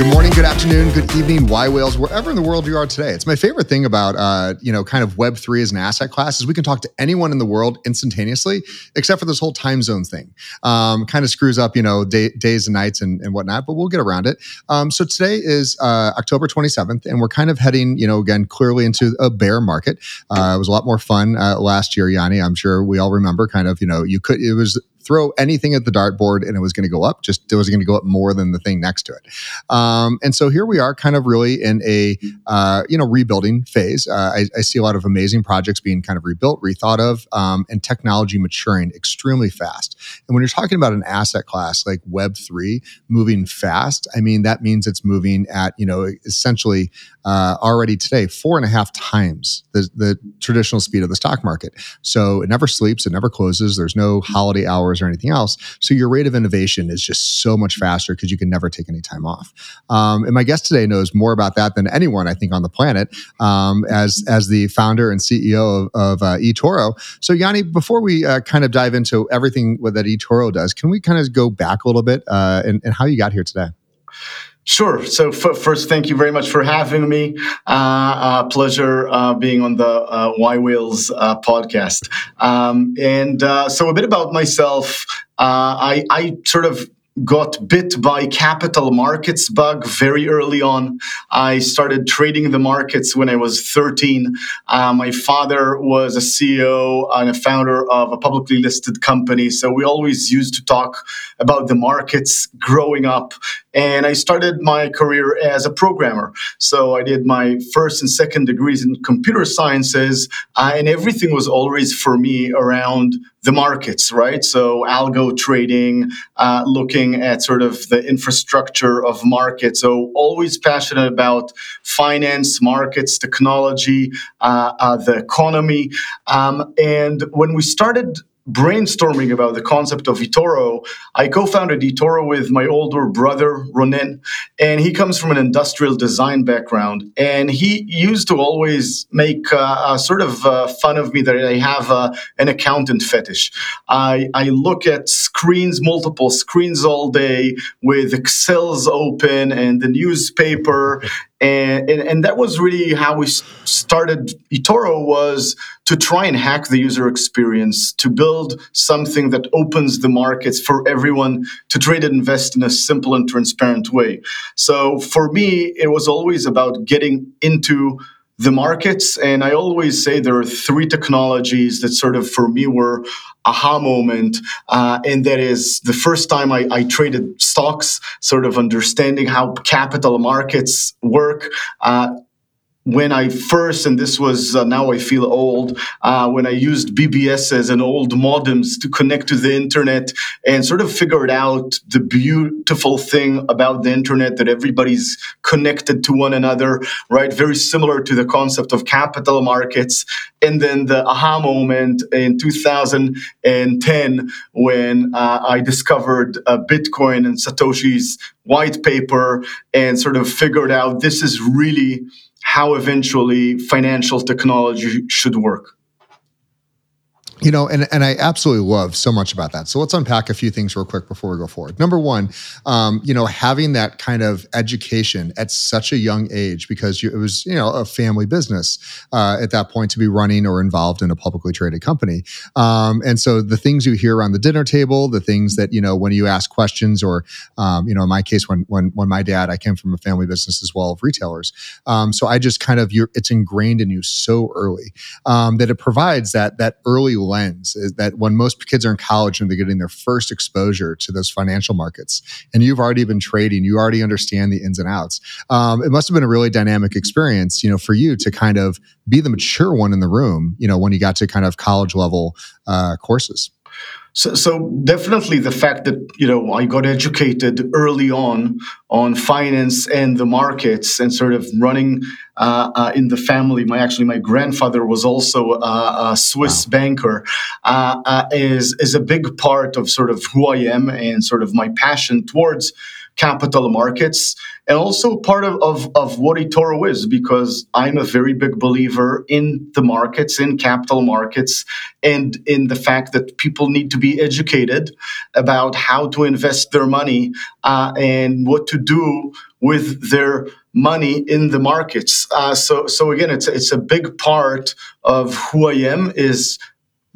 Good morning, good afternoon, good evening, Y Whales, wherever in the world you are today. It's my favorite thing about, uh, you know, kind of Web3 as an asset class is we can talk to anyone in the world instantaneously, except for this whole time zone thing. Um, kind of screws up, you know, day, days and nights and, and whatnot, but we'll get around it. Um, so today is uh, October 27th, and we're kind of heading, you know, again, clearly into a bear market. Uh, it was a lot more fun uh, last year, Yoni. I'm sure we all remember kind of, you know, you could, it was throw anything at the dartboard and it was going to go up. Just it was going to go up more than the thing next to it. Um, and so here we are, kind of really in a uh, you know rebuilding phase. Uh, I, I, see a lot of amazing projects being kind of rebuilt, rethought of, um, and technology maturing extremely fast. And when you're talking about an asset class like Web three moving fast, I mean that means it's moving at you know essentially uh, already today four and a half times the, the traditional speed of the stock market. So it never sleeps, it never closes. There's no holiday hours or anything else. So your rate of innovation is just so much faster because you can never take any time off. Um, and my guest today knows more about that than anyone I think on the planet um, as as the founder and CEO of, of uh, eToro. So Yoni, before we uh, kind of dive into everything that eToro does, can we kind of go back a little bit uh, and, and how you got here today? Sure. So f- first, thank you very much for having me. Uh, uh, pleasure uh, being on the uh, Y Whales uh, podcast. Um, and uh, so a bit about myself. I, I sort of got bit by capital markets bug very early on. I started trading the markets when I was 13. Uh, my father was a CEO and a founder of a publicly listed company. So we always used to talk about the markets growing up. And I started my career as a programmer. So I did my first and second degrees in computer sciences, uh, and everything was always for me around the markets, right? So algo trading, uh, looking at sort of the infrastructure of markets. So always passionate about finance, markets, technology, uh, uh, the economy. Um, and when we started brainstorming about the concept of eToro, I co-founded eToro with my older brother Ronen, and he comes from an industrial design background, and he used to always make uh, sort of uh, fun of me that I have uh, an accountant fetish. I, I look at screens, multiple screens all day with Excel's open and the newspaper and, and, and that was really how we started eToro was to try and hack the user experience to build something that opens the markets for everyone to trade and invest in a simple and transparent way. So for me it was always about getting into the markets. And I always say there are three technologies that sort of, for me, were aha moment. Uh, and that is the first time I, I, traded stocks, sort of understanding how capital markets work. Uh, when I first, and this was uh, now I feel old, uh, when I used BBSs and old modems to connect to the internet and sort of figured out the beautiful thing about the internet that everybody's connected to one another, right? Very similar to the concept of capital markets. And then the aha moment in 2010 when uh, I discovered uh, Bitcoin and Satoshi's white paper and sort of figured out this is really how eventually financial technology should work you know and, and i absolutely love so much about that. So let's unpack a few things real quick before we go forward. Number one um, you know having that kind of education at such a young age because you, it was you know a family business uh, at that point to be running or involved in a publicly traded company. Um, and so the things you hear around the dinner table the things that you know when you ask questions or um, you know in my case when when when my dad i came from a family business as well of retailers. Um, so i just kind of you're it's ingrained in you so early um, that it provides that that early lens is that when most kids are in college and they're getting their first exposure to those financial markets, and you've already been trading, you already understand the ins and outs. Um, it must have been a really dynamic experience, you know, for you to kind of be the mature one in the room, you know, when you got to kind of college level uh, courses. So, so definitely the fact that you know I got educated early on on finance and the markets and sort of running in the family. My actually my grandfather was also a, a Swiss wow. banker. Uh, uh, is is a big part of sort of who I am and sort of my passion towards capital markets and also part of, of, of what eToro is because I'm a very big believer in the markets, in capital markets, and in the fact that people need to be educated about how to invest their money uh, and what to do with their money in the markets. Uh, so, so again, it's it's a big part of who I am is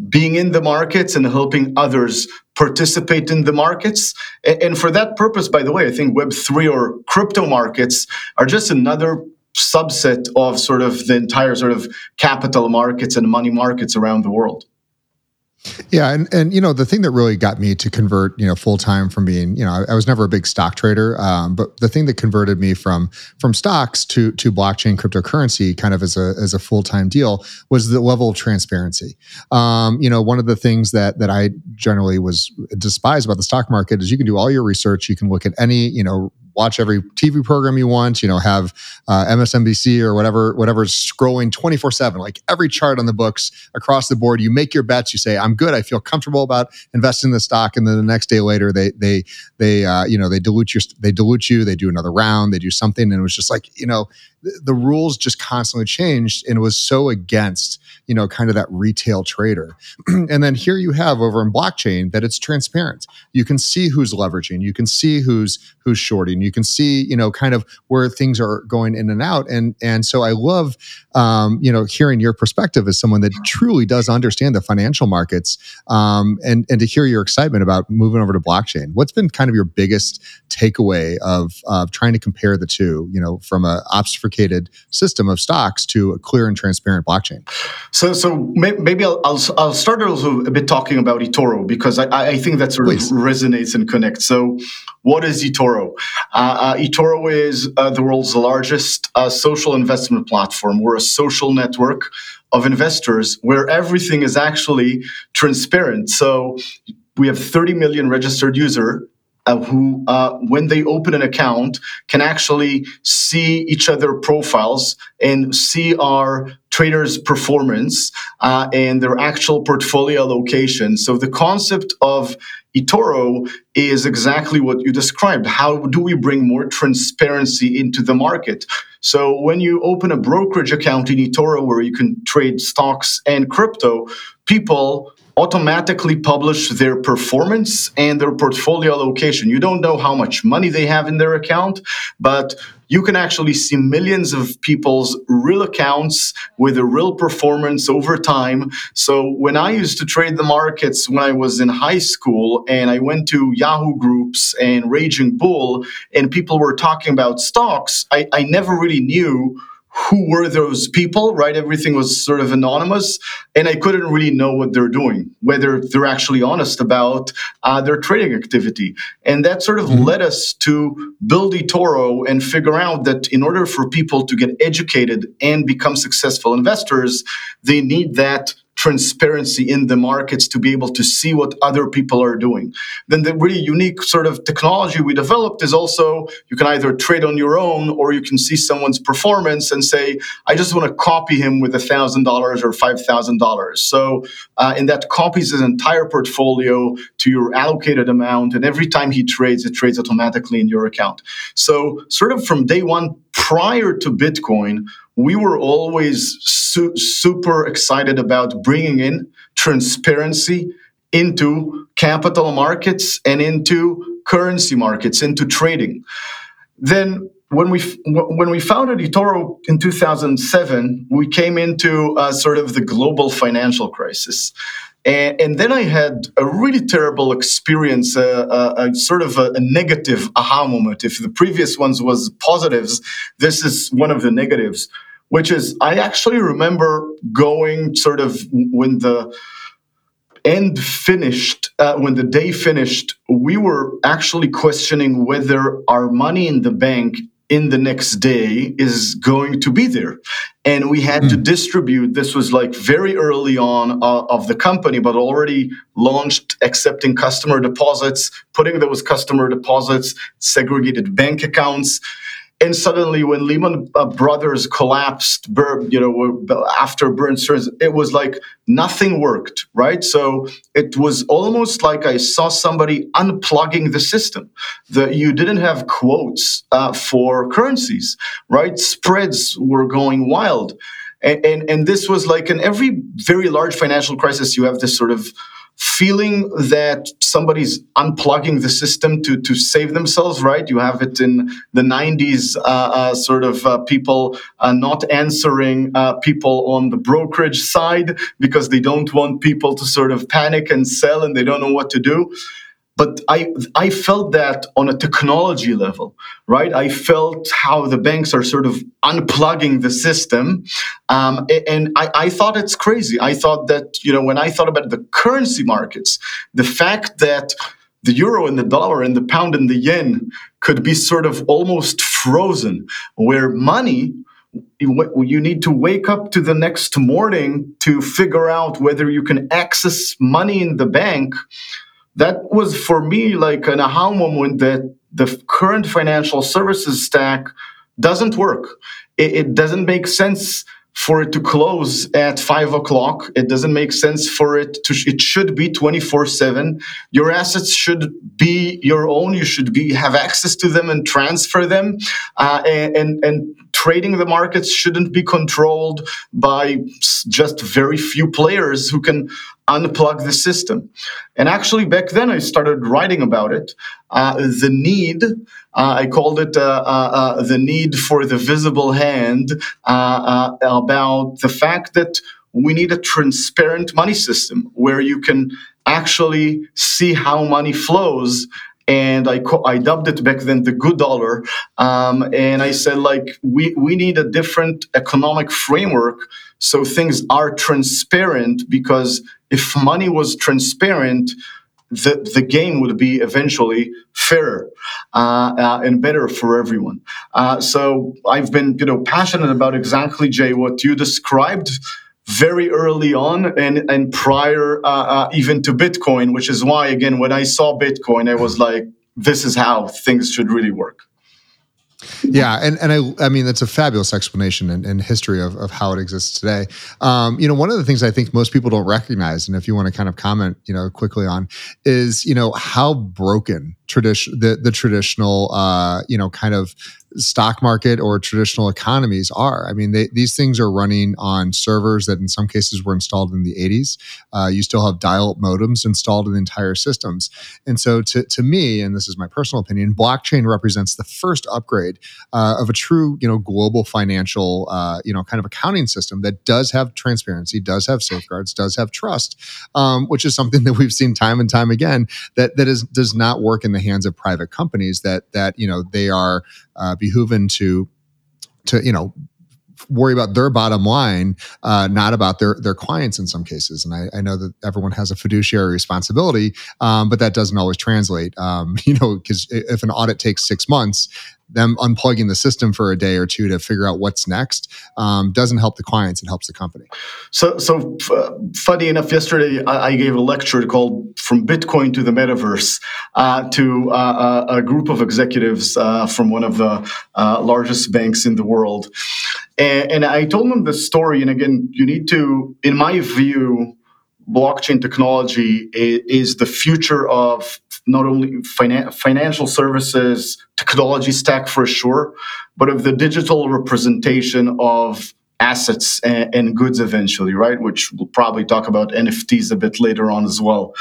being in the markets and helping others participate in the markets. And for that purpose, by the way, I think Web3 or crypto markets are just another subset of sort of the entire sort of capital markets and money markets around the world. Yeah, and and you know the thing that really got me to convert, you know, full time from being, you know, I, I, was never a big stock trader, um, but the thing that converted me from from stocks to to blockchain cryptocurrency, kind of as a as a full time deal, was the level of transparency. Um, you know, one of the things that that I generally was despised about the stock market is you can do all your research, you can look at any, you know, watch every TV program you want, you know, have uh, MSNBC or whatever, whatever's scrolling 24 seven, like every chart on the books across the board. You make your bets. You say, I'm good. I feel comfortable about investing in the stock. And then the next day later, they, they, they, uh, you know, they dilute your, they dilute you. They do another round. They do something. And it was just like, you know, the rules just constantly changed and was so against you know kind of that retail trader. And then here you have over in blockchain that it's transparent. You can see who's leveraging. You can see who's who's shorting. You can see you know kind of where things are going in and out. And and so i love um, you know hearing your perspective as someone that truly does understand the financial markets um, and and to hear your excitement about moving over to blockchain. What's been kind of your biggest takeaway of of trying to compare the two you know from a obfuscated complicated system of stocks to a clear and transparent blockchain. So, so maybe I'll, I'll, I'll start also a bit talking about eToro because I, I think that sort Please. of resonates and connects. So, what is eToro? Uh, uh, eToro is uh, the world's largest uh, social investment platform. We're a social network of investors where everything is actually transparent. So, we have 30 million registered user uh, who, uh, when they open an account, can actually see each other profiles and see our traders' performance uh, and their actual portfolio allocation. So the concept of eToro is exactly what you described. How do we bring more transparency into the market? So when you open a brokerage account in eToro where you can trade stocks and crypto, people automatically publish their performance and their portfolio allocation. You don't know how much money they have in their account, but you can actually see millions of people's real accounts with a real performance over time. So when I used to trade the markets when I was in high school and I went to Yahoo groups and Raging Bull and people were talking about stocks, I, I never really knew who were those people, right? Everything was sort of anonymous, and I couldn't really know what they're doing, whether they're actually honest about uh, their trading activity. And that sort of mm-hmm. led us to build eToro and figure out that in order for people to get educated and become successful investors, they need that transparency in the markets to be able to see what other people are doing. Then the really unique sort of technology we developed is also you can either trade on your own or you can see someone's performance and say, I just want to copy him with $1,000 or $5,000. So, uh, and that copies his entire portfolio to your allocated amount. And every time he trades, it trades automatically in your account. So, sort of from day one, prior to Bitcoin, we were always su- super excited about bringing in transparency into capital markets and into currency markets, into trading. Then when we when we founded eToro in 2007, we came into uh, sort of the global financial crisis. And, and, then I had a really terrible experience, uh, uh, a sort of a, a, negative aha moment. If the previous ones was positives, this is one of the negatives which is I actually remember going sort of when the end finished, uh, when the day finished, we were actually questioning whether our money in the bank in the next day is going to be there and we had mm. to hmm. distribute this was like very early on uh, of the company but already launched accepting customer deposits putting those customer deposits segregated bank accounts and suddenly, when Lehman uh, Brothers collapsed, you know, after Bear Stearns, it was like nothing worked, right? So it was almost like I saw somebody unplugging the system. That you didn't have quotes uh, for currencies, right? Spreads were going wild. And, and, and this was like in every very large financial crisis, you have this sort of feeling that somebody's unplugging the system to to save themselves right? You have it in the 90s uh, uh, sort of uh, people uh, not answering uh, people on the brokerage side because they don't want people to sort of panic and sell and they don't know what to do but I I felt that on a technology level, right? I felt how the banks are sort of unplugging the system, um, and I, I thought it's crazy. I thought that you know when I thought about the currency markets, the fact that the euro and the dollar and the pound and the yen could be sort of almost frozen, where money you need to wake up to the next morning to figure out whether you can access money in the bank that was for me like an aha moment that the current financial services stack doesn't work. It, it, doesn't make sense for it to close at five o'clock. It doesn't make sense for it to. It should be twenty four seven. Your assets should be your own. You should be have access to them and transfer them. Uh, and, and and trading the markets shouldn't be controlled by just very few players who can unplug the system. And actually, back then, I started writing about it. Uh, the need, uh, I called it uh, uh, uh the need for the visible hand, uh, about the fact that we need a transparent money system where you can actually see how money flows and I, co- I dubbed it back then the good dollar. Um, and I said, like, we, we need a different economic framework so things are transparent because if money was transparent, the, the game would be eventually fairer uh, uh, and better for everyone. Uh, so I've been, you know, passionate about exactly, Jay, what you described very early on and and prior uh, uh, even to Bitcoin, which is why again when I saw Bitcoin, I was like, this is how things should really work. Yeah, and and I I mean that's a fabulous explanation and, and history of, of how it exists today. Um, you know, one of the things I think most people don't recognize, and if you want to kind of comment, you know, quickly on, is you know how broken tradition the the traditional uh, you know kind of stock market or traditional economies are. I mean, they, these things are running on servers that in some cases were installed in the 80s. Uh, you still have dial-up modems installed in entire systems. And so to, to me, and this is my personal opinion, blockchain represents the first upgrade uh, of a true, you know, global financial, uh, you know, kind of accounting system that does have transparency, does have safeguards, does have trust, um, which is something that we've seen time and time again that that is does not work in the hands of private companies that that you know they are uh, behooven to to you know worry about their bottom line, uh, not about their their clients in some cases. And I, I know that everyone has a fiduciary responsibility, um, but that doesn't always translate. Um, you know, because if an audit takes six months, them unplugging the system for a day or two to figure out what's next um, doesn't help the clients; it helps the company. So, so funny enough, yesterday I, I, gave a lecture called "From Bitcoin to the Metaverse" uh, to uh, uh a group of executives uh, from one of the uh, largest banks in the world, and, and I told them the story. And again, you need to, in my view blockchain technology is, the future of not only finan- financial services technology stack for sure, but of the digital representation of assets and, and goods eventually, right? Which we'll probably talk about NFTs a bit later on as well.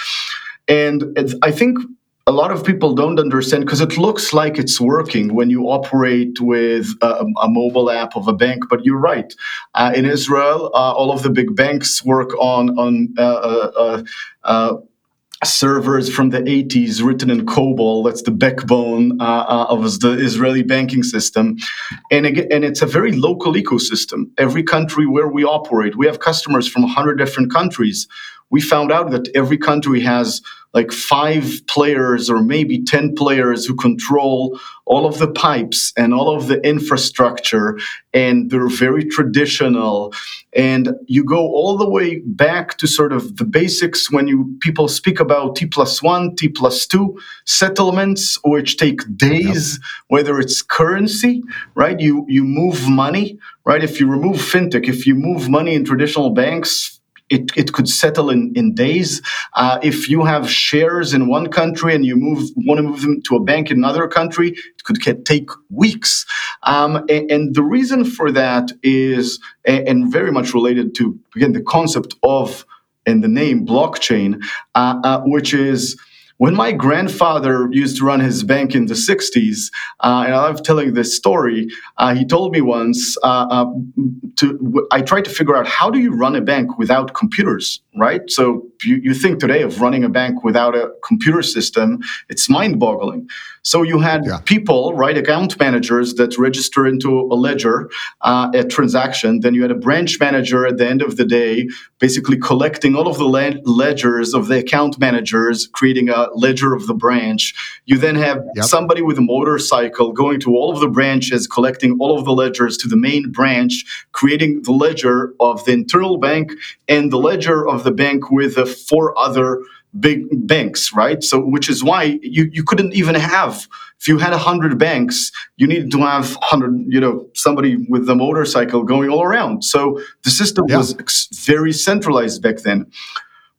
And I think a lot of people don't understand because it looks like it's working when you operate with a, a mobile app of a bank. But you're right. Uh, in Israel, uh, all of the big banks work on on uh, uh, uh, uh servers from the 80s written in COBOL. That's the backbone uh, uh, of the Israeli banking system, and again, and it's a very local ecosystem. Every country where we operate, we have customers from 100 different countries we found out that every country has like five players or maybe 10 players who control all of the pipes and all of the infrastructure and they're very traditional. And you go all the way back to sort of the basics when you people speak about t plus one t plus two settlements which take days yep. whether it's currency right? You you move money right? If you remove fintech if you move money in traditional banks it, it could settle in, in days. Uh, if you have shares in one country and you move want to move them to a bank in another country, it could get, take weeks. Um, and, and, the reason for that is, and very much related to again the concept of and the name blockchain, uh, uh, which is when my grandfather used to run his bank in the 60s, uh, and I love telling this story, uh, he told me once, uh, uh to, I tried to figure out how do you run a bank without computers, right? So you, you think today of running a bank without a computer system, it's mind boggling. So you had yeah. people, right, account managers that register into a ledger, uh, a transaction. Then you had a branch manager at the end of the day, basically collecting all of the le- ledgers of the account managers, creating a ledger of the branch. You then have yep. somebody with a motorcycle going to all of the branches, collecting all of the ledgers to the main branch, creating the ledger of the internal bank and the ledger of the bank with the four other big banks, right? So, which is why you, you couldn't even have, if you had a hundred banks, you needed to have hundred, you know, somebody with a motorcycle going all around. So the system yeah. was very centralized back then.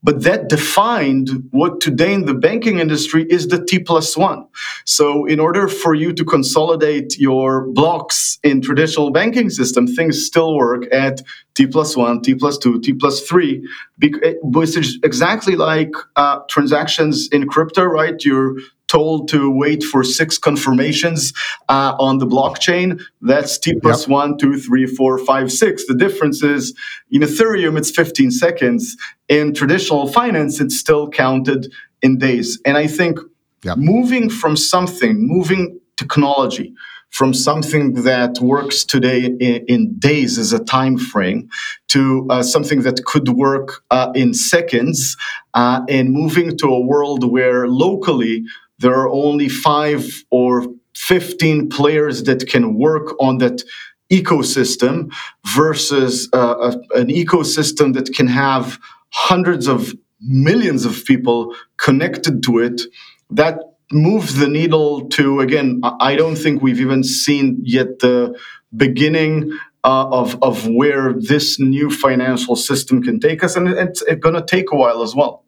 But that defined what today in the banking industry is the T plus one. So, in order for you to consolidate your blocks in traditional banking system, things still work at T plus one, T plus two, T plus three, which is exactly like uh, transactions in crypto, right? You're told to wait for six confirmations uh, on the blockchain. That's T plus yep. one, two, three, four, five, six. The difference is in Ethereum, it's 15 seconds. In traditional finance, it's still counted in days. And I think yep. moving from something, moving technology, from something that works today in, in, days as a time frame to uh, something that could work uh, in seconds uh, and moving to a world where locally there are only five or 15 players that can work on that ecosystem versus uh, a, an ecosystem that can have hundreds of millions of people connected to it. That moves the needle to again i don't think we've even seen yet the beginning uh, of of where this new financial system can take us. And it's, it's going to take a while as well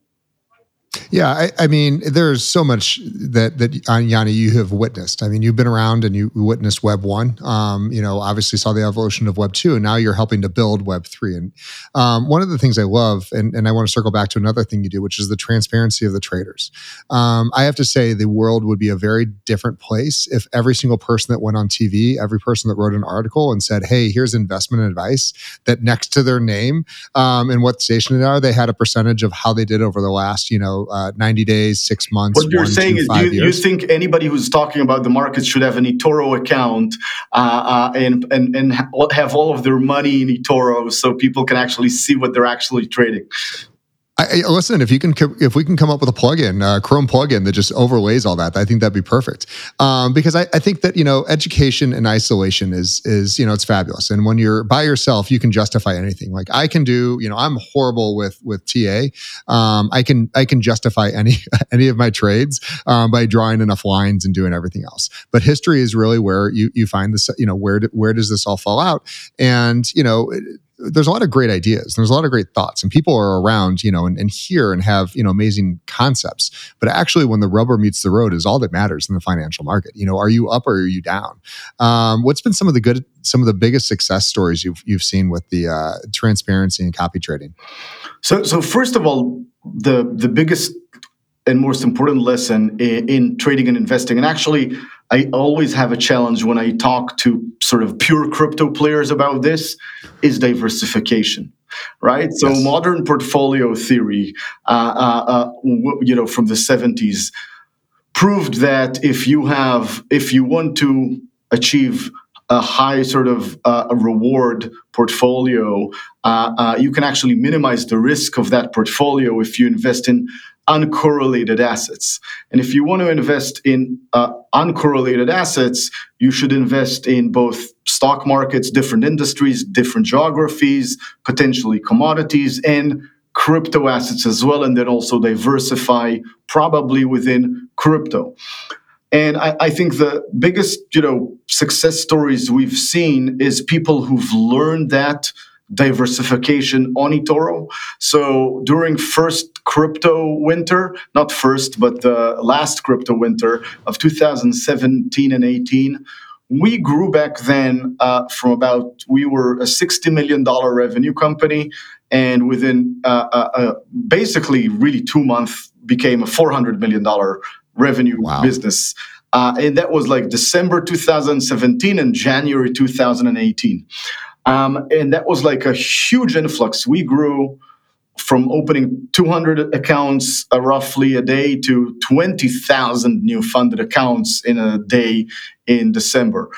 yeah, I, I, mean, there's so much that that uh, Yoni you have witnessed. I mean, you've been around and you witnessed Web one. Um, you know, obviously saw the evolution of Web two, and now you're helping to build Web three. And um, one of the things I love, and, and I want to circle back to another thing you do, which is the transparency of the traders. Um, I have to say, the world would be a very different place if every single person that went on TV, every person that wrote an article and said, "Hey, here's investment advice," that next to their name um, and what station they are, they had a percentage of how they did over the last, you know uh, 90 days, six months. What you're one, saying two, is you, you, think anybody who's talking about the market should have an eToro account uh, uh, and, and, and have all of their money in eToro so people can actually see what they're actually trading. I, listen, if you can, if we can come up with a plugin, uh, Chrome plugin that just overlays all that, I think that'd be perfect. Um, because I, I, think that you know, education and isolation is is you know, it's fabulous. And when you're by yourself, you can justify anything. Like I can do, you know, I'm horrible with with TA. Um, I can I can justify any any of my trades um, by drawing enough lines and doing everything else. But history is really where you you find this. You know, where where does this all fall out? And you know there's a lot of great ideas. There's a lot of great thoughts, and people are around, you know, and, and hear and have you know amazing concepts. But actually, when the rubber meets the road, is all that matters in the financial market. You know, are you up or are you down? Um, what's been some of the good, some of the biggest success stories you've you've seen with the uh, transparency and copy trading? So, so first of all, the the biggest and most important lesson in, in trading and investing, and actually I always have a challenge when I talk to sort of pure crypto players about this is diversification right? So yes. modern portfolio theory, uh, uh, uh, you know, from the 70s, proved that if you have, if you want to achieve a high sort of uh, reward portfolio, uh, uh, you can actually minimize the risk of that portfolio if you invest in uncorrelated assets. And if you want to invest in uh, uncorrelated assets, you should invest in both stock markets, different industries, different geographies, potentially commodities, and crypto assets as well, and then also diversify probably within crypto. And I, I, think the biggest, you know, success stories we've seen is people who've learned that diversification on eToro. So during first crypto winter, not first, but the last crypto winter of 2017 and 18, we grew back then uh, from about we were a $60 million revenue company and within uh, uh, uh basically really two months became a $400 million revenue wow. business uh, and that was like december 2017 and january 2018 um, and that was like a huge influx. We grew from opening 200 accounts uh, roughly a day to 20,000 new funded accounts in a day in December,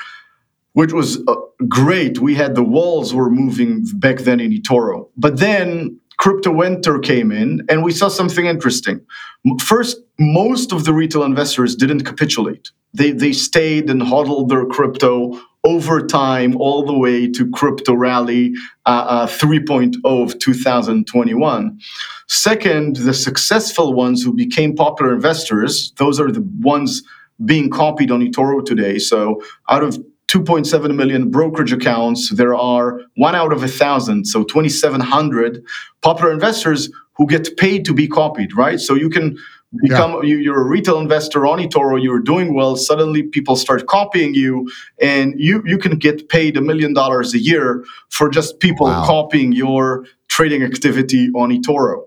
which was uh, great. We had the walls were moving back then in eToro. But then crypto winter came in and we saw something interesting. First, most of the retail investors didn't capitulate. They, they stayed and hodled their crypto over time all the way to crypto rally uh, uh, 3.0 of 2021 second the successful ones who became popular investors those are the ones being copied on etoro today. So out of 2.7 million brokerage accounts there are one out of a thousand so 2700 popular investors who get paid to be copied right? So you can become yeah. you, are a retail investor on eToro, you're doing well, suddenly people start copying you and you you can get paid a million dollars a year for just people wow. copying your trading activity on eToro.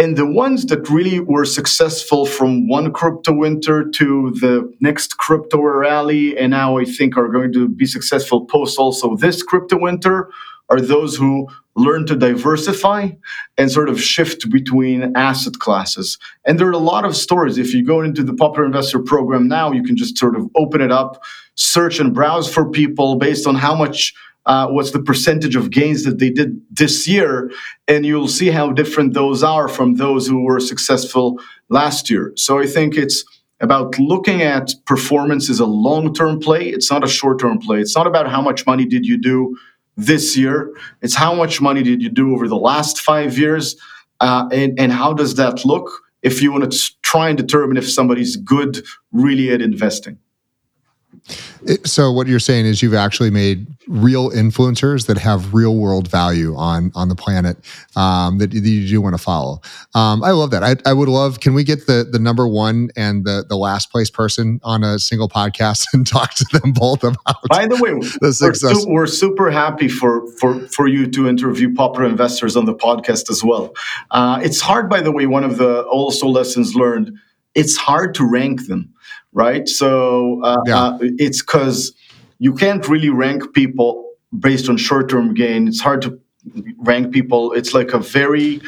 And the ones that really were successful from one crypto winter to the next crypto rally, and now I think are going to be successful post also this crypto winter, are those who learn to diversify and sort of shift between asset classes. And there are a lot of stories. If you go into the Popular Investor program now, you can just sort of open it up, search and browse for people based on how much. Uh, what's the percentage of gains that they did this year? And you'll see how different those are from those who were successful last year. So I think it's about looking at performance as a long term play. It's not a short term play. It's not about how much money did you do this year. It's how much money did you do over the last five years, uh, and and how does that look if you want to try and determine if somebody's good really at investing. So what you're saying is you've actually made real influencers that have real world value on on the planet um, that, that, you do want to follow. Um, I love that. I, I, would love. Can we get the the number one and the the last place person on a single podcast and talk to them both about? By the way, the success. We're, su- we're super happy for for for you to interview popular investors on the podcast as well. Uh, it's hard, by the way. One of the also lessons learned. It's hard to rank them right? So uh, yeah. uh, it's because you can't really rank people based on short-term gain. It's hard to rank people. It's like a very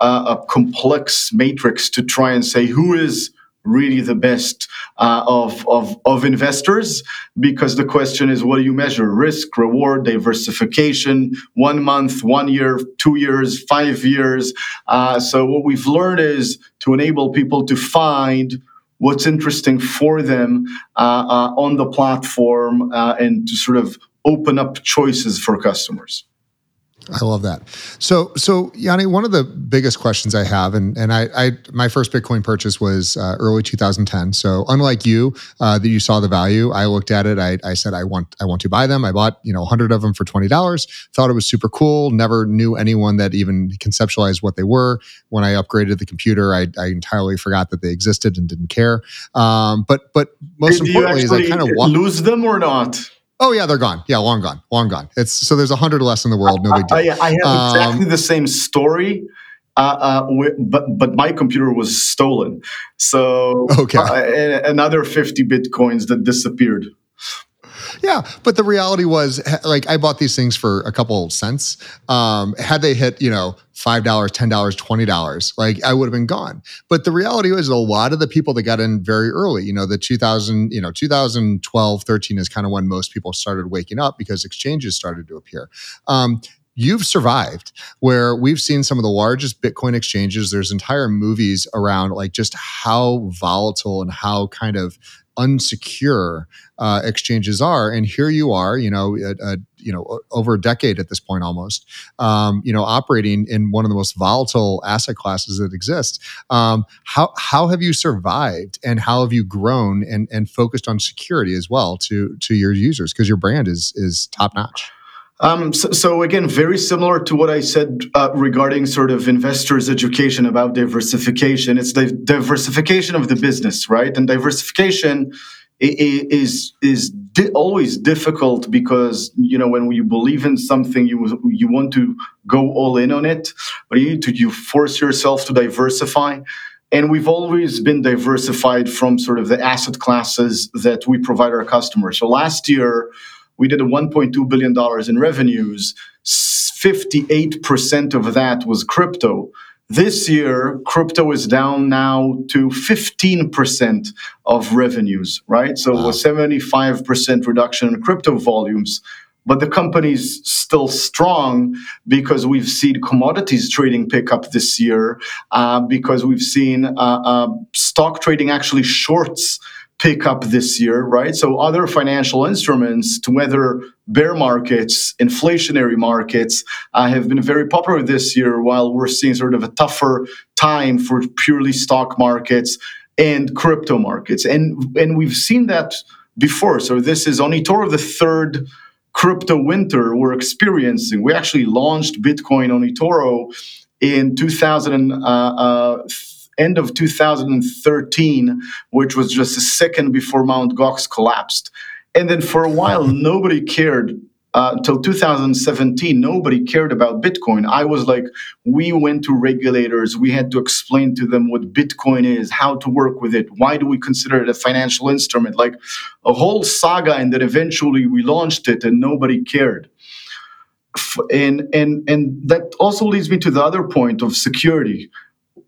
uh, a complex matrix to try and say who is really the best uh, of, of, of investors because the question is what do you measure risk reward diversification one month one year two years five years uh, so what we've learned is to enable people to find what's interesting for them uh, uh, on the platform uh, and to sort of open up choices for customers. I love that. So, so Yoni, one of the biggest questions I have, and and I, I my first Bitcoin purchase was uh, early 2010. So, unlike you, uh, that you saw the value, I looked at it. I, I said I want I want to buy them. I bought you know 100 of them for twenty dollars. Thought it was super cool. Never knew anyone that even conceptualized what they were. When I upgraded the computer, I, I entirely forgot that they existed and didn't care. Um, but but most Did importantly, is I kind of wa- lose them or not. Oh yeah, they're gone. Yeah, long gone, long gone. It's so there's a hundred less in the world. No big deal. I, I have um, exactly the same story. Uh, uh, but but my computer was stolen, so okay. Uh, another fifty bitcoins that disappeared. Yeah, but the reality was, like, I bought these things for a couple of cents. Um, had they hit, you know, five dollars, ten dollars, twenty dollars, like I would have been gone. But the reality was, a lot of the people that got in very early, you know, the 2000, you know, 2012, 13 is kind of when most people started waking up because exchanges started to appear. Um, you've survived where we've seen some of the largest bitcoin exchanges there's entire movies around like just how volatile and how kind of unsecure uh, exchanges are. And here you are, you know, you know, over a decade at this point almost, um, you know, operating in one of the most volatile asset classes that exist. Um, how how have you survived, and how have you grown and and focused on security as well to to your users because your brand is is top notch. Um, so, so, again, very similar to what I said uh, regarding sort of investors' education about diversification. It's the diversification of the business, right? And diversification is is di- always difficult because you know when you believe in something, you you want to go all in on it, but you need to you force yourself to diversify. And we've always been diversified from sort of the asset classes that we provide our customers. So last year we did a 1.2 billion dollars in revenues. 58% of that was crypto. This year crypto is down now to 15% of revenues right? So wow. a 75% reduction in crypto volumes but the company's still strong because we've seen commodities trading pick up this year uh, because we've seen uh, uh, stock trading actually shorts pick up this year, right? So other financial instruments to weather bear markets, inflationary markets, uh, have been very popular this year, while we're seeing sort of a tougher time for purely stock markets and crypto markets. And and we've seen that before. So this is on eToro the third crypto winter we're experiencing. We actually launched Bitcoin on eToro in 2000. Uh, uh, end of 2013, which was just a second before Mount Gox collapsed. And then for a while, nobody cared uh, until 2017, nobody cared about Bitcoin. I was like, we went to regulators. We had to explain to them what Bitcoin is, how to work with it. Why do we consider it a financial instrument? Like a whole saga. And then eventually we launched it and nobody cared. And, and, and that also leads me to the other point of security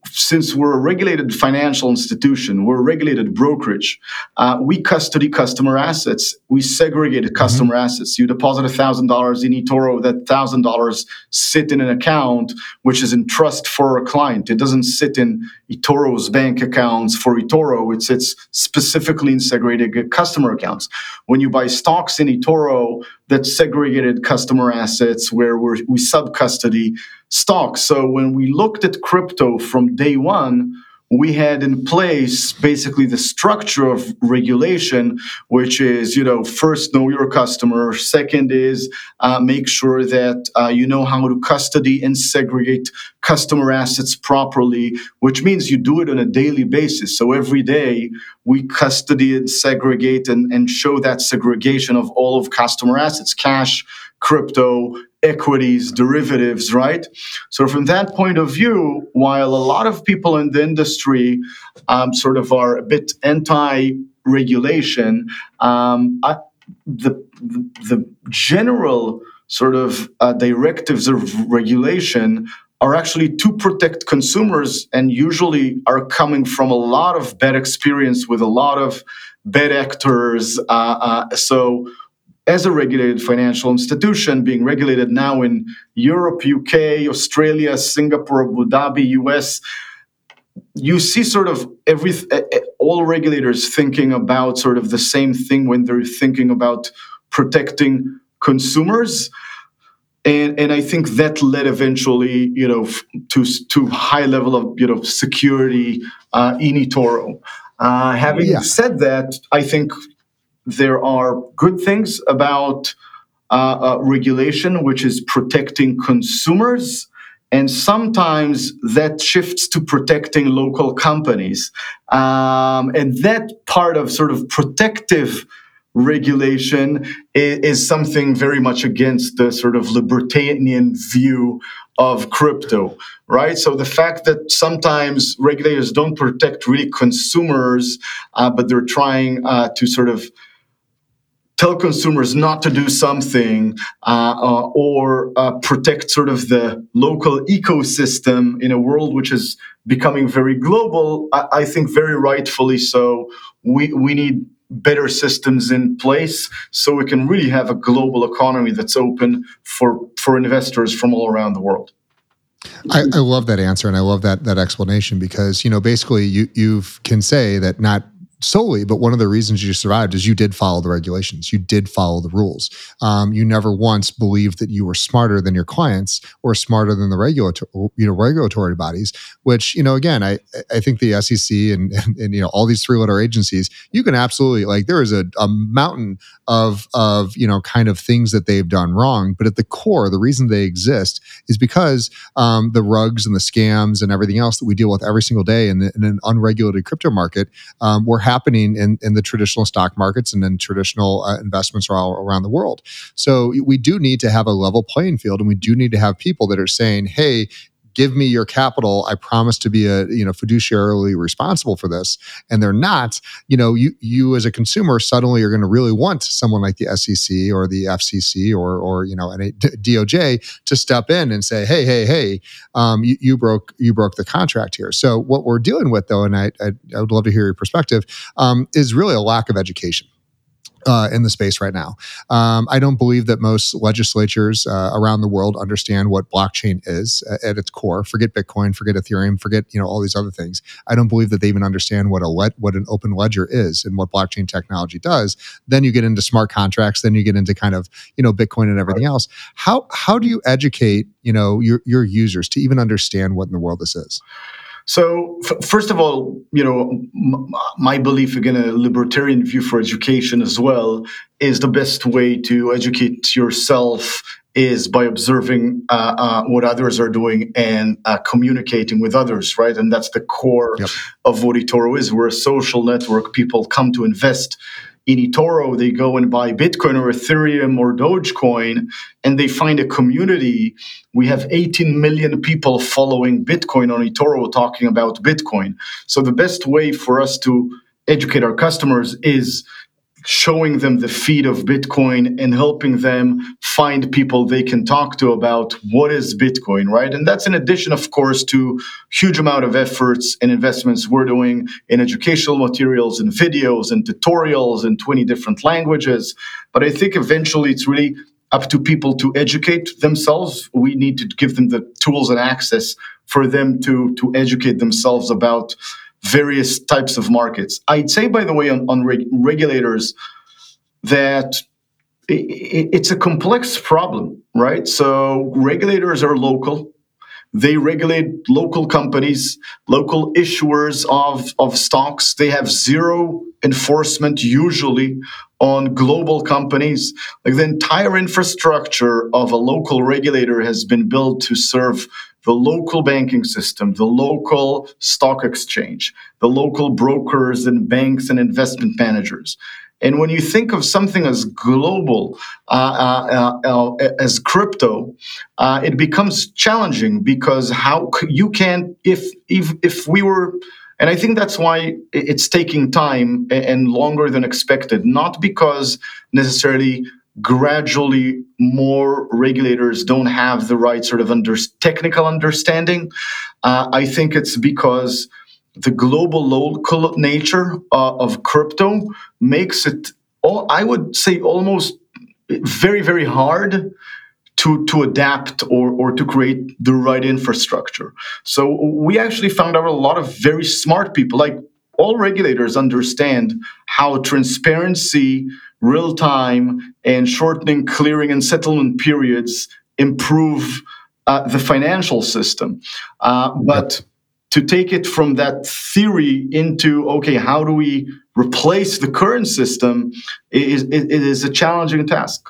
since we're a regulated financial institution, we're a regulated brokerage, uh, we custody customer assets. We segregate customer mm-hmm. assets. You deposit $1,000 in eToro, that $1,000 sit in an account which is in trust for a client. It doesn't sit in eToro's bank accounts for eToro. It sits specifically in segregated customer accounts. When you buy stocks in eToro, that's segregated customer assets where we sub custody stocks. So when we looked at crypto from day one, we had in place basically the structure of regulation, which is, you know, first know your customer. Second is uh, make sure that uh, you know how to custody and segregate customer assets properly, which means you do it on a daily basis. So every day we custody and segregate and, and show that segregation of all of customer assets, cash, crypto, equities, derivatives, right? So, from that point of view, while a lot of people in the industry um, sort of are a bit anti regulation, um, the, the, the, general sort of uh, directives of regulation are actually to protect consumers and usually are coming from a lot of bad experience with a lot of bad actors. Uh, uh, so, as a regulated financial institution, being regulated now in Europe, UK, Australia, Singapore, Abu Dhabi, US, you see sort of every all regulators thinking about sort of the same thing when they're thinking about protecting consumers and and I think that led eventually, you know, to to high level of you know security uh, in eToro. Uh, having yeah. said that, I think there are good things about uh, uh, regulation, which is protecting consumers. And sometimes that shifts to protecting local companies. Um, and that part of sort of protective regulation is, is, something very much against the sort of libertarian view of crypto, right? So the fact that sometimes regulators don't protect really consumers, uh, but they're trying uh, to sort of tell consumers not to do something uh, uh, or uh, protect sort of the local ecosystem in a world which is becoming very global, I, I think very rightfully so. We, we need better systems in place so we can really have a global economy that's open for, for investors from all around the world. I, I, love that answer and I love that that explanation because you know basically you you can say that not solely, but one of the reasons you survived is you did follow the regulations. You did follow the rules. Um, you never once believed that you were smarter than your clients or smarter than the regulatory, you know, regulatory bodies. Which you know, again, I I think the SEC and and, and you know all these three letter agencies, you can absolutely like there is a, a mountain of of you know kind of things that they've done wrong, but at the core, the reason they exist is because um, the rugs and the scams and everything else that we deal with every single day in, in an unregulated crypto market um, were happening in, in the traditional stock markets and in traditional uh, investments all around the world. So we do need to have a level playing field and we do need to have people that are saying, hey, give me your capital i promise to be a you know fiduciarily responsible for this. And they're not you know you you as a consumer suddenly are going to really want someone like the sec or the fcc or or you know any doj to step in and say hey hey hey um, you, you, broke you broke the contract here. So what we're dealing with though and i i, I would love to hear your perspective um, is really a lack of education uh, in the space right now. Um, I don't believe that most legislatures uh, around the world understand what blockchain is at, at its core. Forget Bitcoin, forget Ethereum, forget you know all these other things. I don't believe that they even understand what a le- what an open ledger is and what blockchain technology does. Then you get into smart contracts. Then you get into kind of you know Bitcoin and everything else. How how do you educate you know your your users to even understand what in the world this is? So, f- first of all, you know, m- my belief, again, a libertarian view for education as well, is the best way to educate yourself is by observing uh, uh, what others are doing and uh, communicating with others, right? And that's the core yep. of what eToro is. We're a social network. People come to invest in eToro, they go and buy Bitcoin or Ethereum or Dogecoin, and they find a community. We have 18 million people following Bitcoin on eToro talking about Bitcoin. So the best way for us to educate our customers is showing them the feed of Bitcoin and helping them find people they can talk to about what is Bitcoin, right? And that's in addition, of course, to huge amount of efforts and investments we're doing in educational materials and videos and tutorials in 20 different languages. But I think eventually it's really up to people to educate themselves. We need to give them the tools and access for them to, to educate themselves about various types of markets. I'd say, by the way, on, on reg- regulators, that it, it's a complex problem, right? So regulators are local. They regulate local companies, local issuers of, of stocks. They have zero enforcement usually on global companies. Like the entire infrastructure of a local regulator has been built to serve the local banking system, the local stock exchange, the local brokers and banks and investment managers. And when you think of something as global uh, uh, uh, as crypto, uh, it becomes challenging because how you can if if if we were and I think that's why it's taking time and longer than expected, not because necessarily gradually more regulators don't have the right sort of under, technical understanding. Uh, I think it's because the global local nature uh, of crypto makes it, all, I would say, almost very, very hard to, to adapt or, or to create the right infrastructure. So we actually found out a lot of very smart people, like all regulators understand how transparency real time and shortening clearing and settlement periods improve uh, the financial system. Uh, but to take it from that theory into okay, how do we replace the current system is it, it is a challenging task.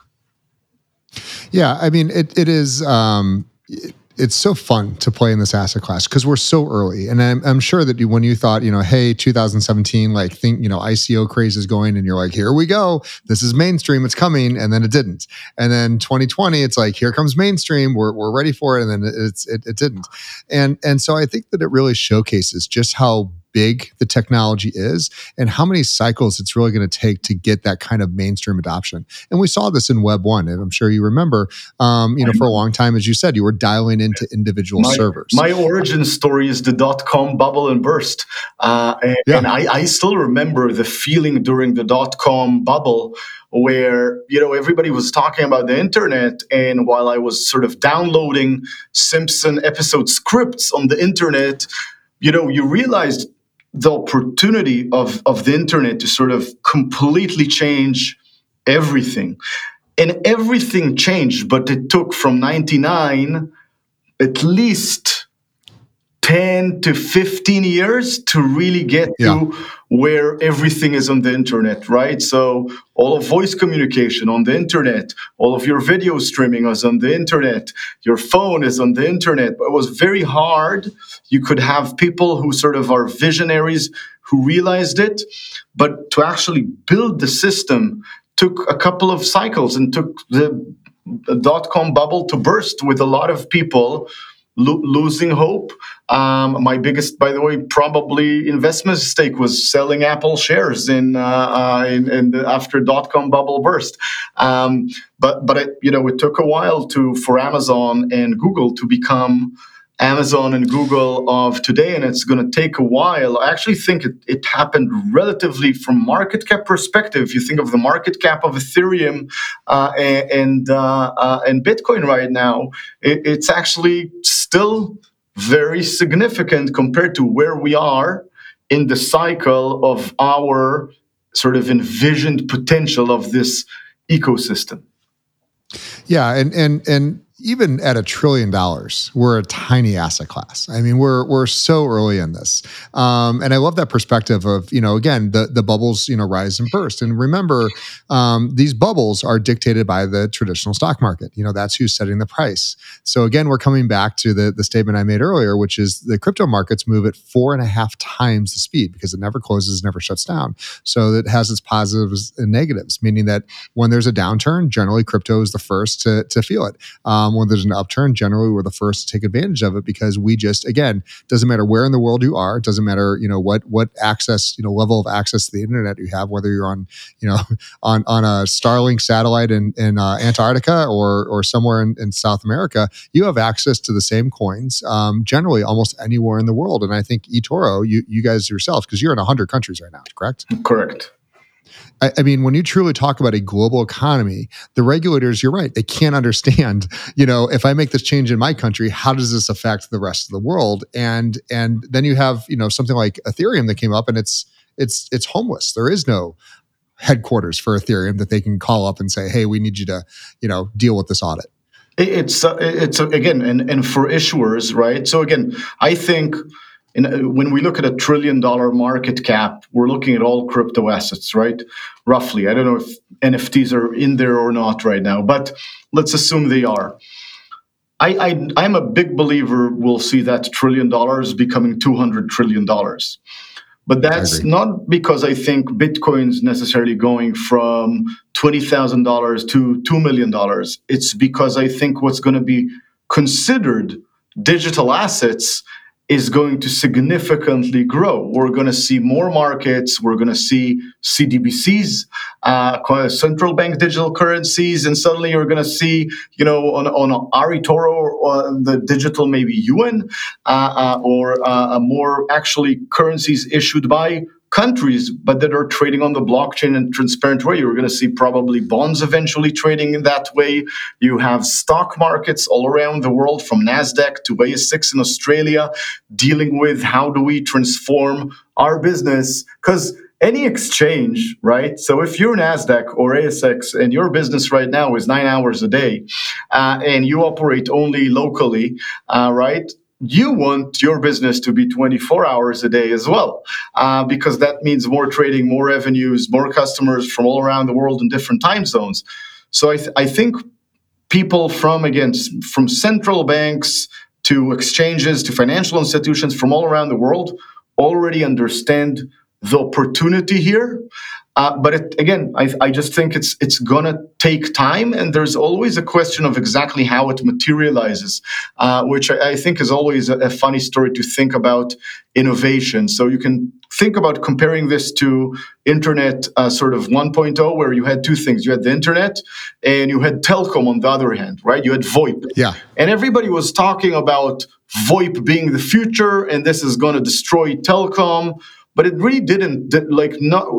Yeah, I mean it. It is. Um, it, it's so fun to play in this asset class because we're so early. And I'm, I'm sure that when you thought, you know, hey, 2017, like think, you know, ICO craze is going and you're like, here we go. This is mainstream. It's coming. And then it didn't. And then 2020, it's like, here comes mainstream. We're, we're ready for it. And then it's, it, it didn't. And, and so I think that it really showcases just how big the technology is and how many cycles it's really going to take to get that kind of mainstream adoption. And we saw this in Web 1. And I'm sure you remember, um, you know, for a long time, as you said, you were dialing into individual my, servers. My origin story is the dot com bubble and burst. Uh, and, yeah. and I, I still remember the feeling during the dot com bubble where you know everybody was talking about the internet and while i was sort of downloading simpson episode scripts on the internet you know you realized the opportunity of of the internet to sort of completely change everything. And everything changed but it took from 99 at least 10 to 15 years to really get yeah. to where everything is on the internet, right? So all of voice communication on the internet, all of your video streaming is on the internet, your phone is on the internet. But it was very hard. You could have people who sort of are visionaries who realized it, but to actually build the system took a couple of cycles and took the dot com bubble to burst with a lot of people lo- losing hope. Um, my biggest, by the way, probably investment mistake was selling Apple shares in, uh, uh, in, in the, after dot com bubble burst. Um, but but it, you know it took a while to for Amazon and Google to become Amazon and Google of today, and it's going to take a while. I actually think it, it happened relatively from market cap perspective. If you think of the market cap of Ethereum uh, and uh, uh, and Bitcoin right now, it, it's actually still very significant compared to where we are in the cycle of our sort of envisioned potential of this ecosystem. Yeah, and and and even at a trillion dollars, we're a tiny asset class. I mean, we're we're so early in this, um, and I love that perspective of you know again the the bubbles you know rise and burst. And remember, um, these bubbles are dictated by the traditional stock market. You know that's who's setting the price. So again, we're coming back to the the statement I made earlier, which is the crypto markets move at four and a half times the speed because it never closes, never shuts down. So it has its positives and negatives, meaning that when there's a downturn, generally crypto is the first to to feel it. Um, um, when there's an upturn, generally we're the first to take advantage of it because we just, again, doesn't matter where in the world you are, doesn't matter, you know, what what access, you know, level of access to the internet you have, whether you're on, you know, on on a Starlink satellite in in uh, Antarctica or or somewhere in, in, South America, you have access to the same coins um, generally almost anywhere in the world. And I think eToro, you you guys yourselves, because you're in hundred countries right now, correct? Correct. I, I, mean, when you truly talk about a global economy, the regulators, you're right, they can't understand, you know, if I make this change in my country, how does this affect the rest of the world? And and then you have, you know, something like Ethereum that came up and it's it's it's homeless. There is no headquarters for Ethereum that they can call up and say, "Hey, we need you to, you know, deal with this audit." It's uh, it's uh, again, and and for issuers, right? So again, I think in, uh, when we look at a trillion dollar market cap, we're looking at all crypto assets, right? Roughly. I don't know if NFTs are in there or not right now, but let's assume they are. I, I, am a big believer we'll see that trillion dollars becoming $200 trillion. But that's not because I think Bitcoin's necessarily going from $20,000 to $2 million. It's because I think what's going to be considered digital assets is going to significantly grow. We're going to see more markets. We're going to see CDBCs, uh, central bank digital currencies, and suddenly you're going to see, you know, on, on eToro or the digital maybe yuan, uh, uh, or uh, more actually currencies issued by countries, but that are trading on the blockchain in transparent way. You're going to see probably bonds eventually trading in that way. You have stock markets all around the world, from Nasdaq to ASX in Australia, dealing with how do we transform our business because any exchange, right? So if you're NASDAQ or ASX and your business right now is nine hours a day uh, and you operate only locally, uh, right? You want your business to be 24 hours a day as well, uh, because that means more trading, more revenues, more customers from all around the world in different time zones. So I, th- I think people from, again, from central banks to exchanges to financial institutions from all around the world already understand the opportunity here. Uh, but it, again, I, I, just think it's it's gonna take time, and there's always a question of exactly how it materializes, uh, which I, I, think is always a, a, funny story to think about innovation. So you can think about comparing this to internet uh, sort of 1.0, where you had two things: you had the internet, and you had telecom on the other hand, right? You had VoIP, yeah, and everybody was talking about VoIP being the future, and this is going to destroy telecom but it really didn't like no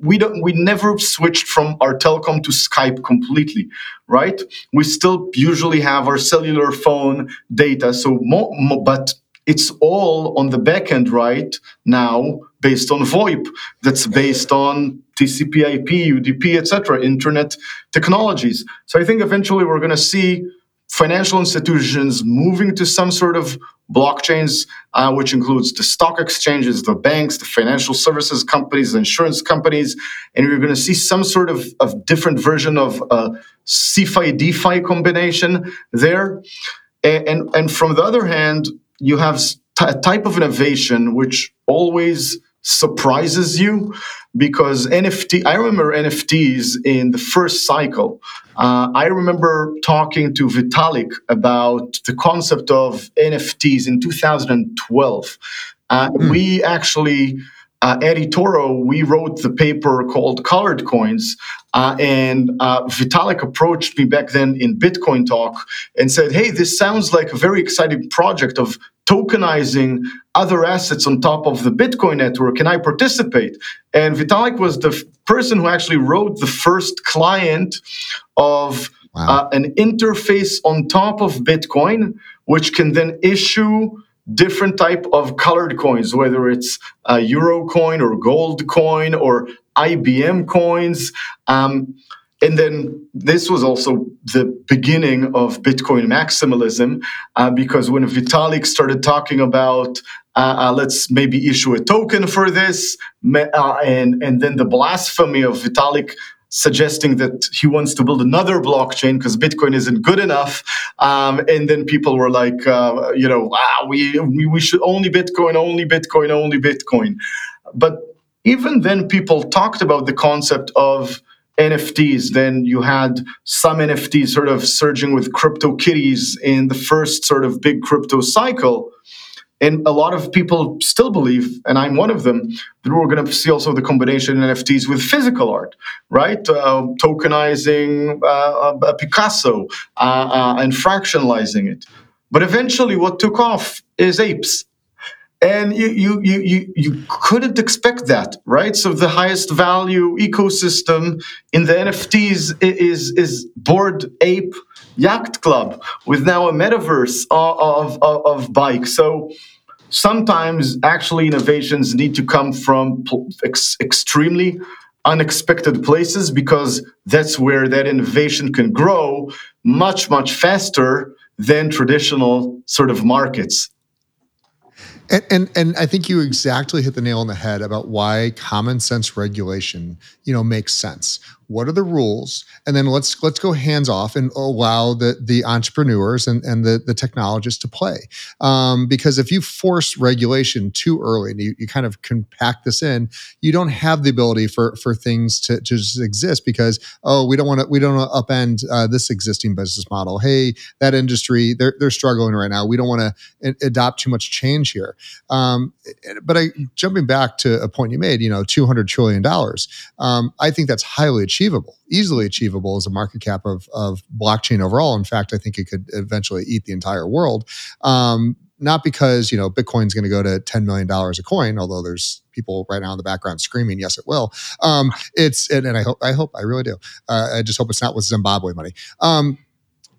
we don't we never switched from our telecom to skype completely right? We still usually have our cellular phone data so mo- mo- but it's all on the back end right now based on voip. That's based on tcp ip udp etc internet technologies. So i think eventually we're going to see financial institutions moving to some sort of blockchains, uh, which includes the stock exchanges, the banks, the financial services companies, the insurance companies, and you're going to see some sort of, of different version of a CeFi DeFi combination there. And, and, and from the other hand, you have a type of innovation which always surprises you because NFT, I remember NFTs in the first cycle. Uh, I remember talking to Vitalik about the concept of NFTs in 2012. Uh, mm. We actually, uh, at eToro, we wrote the paper called Colored Coins. Uh, and uh, Vitalik approached me back then in Bitcoin Talk and said, Hey, this sounds like a very exciting project of tokenizing other assets on top of the Bitcoin network. Can I participate? And Vitalik was the f- person who actually wrote the first client of wow. uh, an interface on top of Bitcoin, which can then issue different type of colored coins, whether it's a euro coin or gold coin or IBM coins. Um, and then this was also the beginning of Bitcoin maximalism, uh, because when Vitalik started talking about uh, uh, let's maybe issue a token for this, uh, and and then the blasphemy of Vitalik suggesting that he wants to build another blockchain because Bitcoin isn't good enough. Um, and then people were like, uh, you know, ah, we, we, we should only Bitcoin, only Bitcoin, only Bitcoin. But even then, people talked about the concept of NFTs. Then you had some NFTs sort of surging with crypto kitties in the first sort of big crypto cycle. And a lot of people still believe, and I'm one of them, that we're going to see also the combination NFTs with physical art, right? Uh, tokenizing uh, a Picasso uh, uh, and fractionalizing it. But eventually, what took off is apes and you, you you you you couldn't expect that right so the highest value ecosystem in the nfts is is Bored Ape Yacht Club with now a metaverse of, of, of bike so sometimes actually innovations need to come from ex- extremely unexpected places because that's where that innovation can grow much much faster than traditional sort of markets. And, and, and I think you exactly hit the nail on the head about why common sense regulation, you know, makes sense what are the rules? And then let's let's go hands off and allow the the entrepreneurs and, and the the technologists to play. Um, because if you force regulation too early and you, you kind of compact this in you don't have the ability for for things to, to just exist because oh we don't want to we don't want to upend uh, this existing business model. Hey that industry they're, they're struggling right now. We don't want to adopt too much change here. Um, but i jumping back to a point you made you know 200 trillion dollars um, i think that's highly achievable achievable, easily achievable as a market cap of, of blockchain overall. In fact, I think it could eventually eat the entire world. Um, not because you know Bitcoin's going to go to ten million dollars a coin, although there's people right now in the background screaming, "Yes, it will." Um, it's and, and, I hope, I hope, I really do. Uh, I just hope it's not with Zimbabwe money. Um,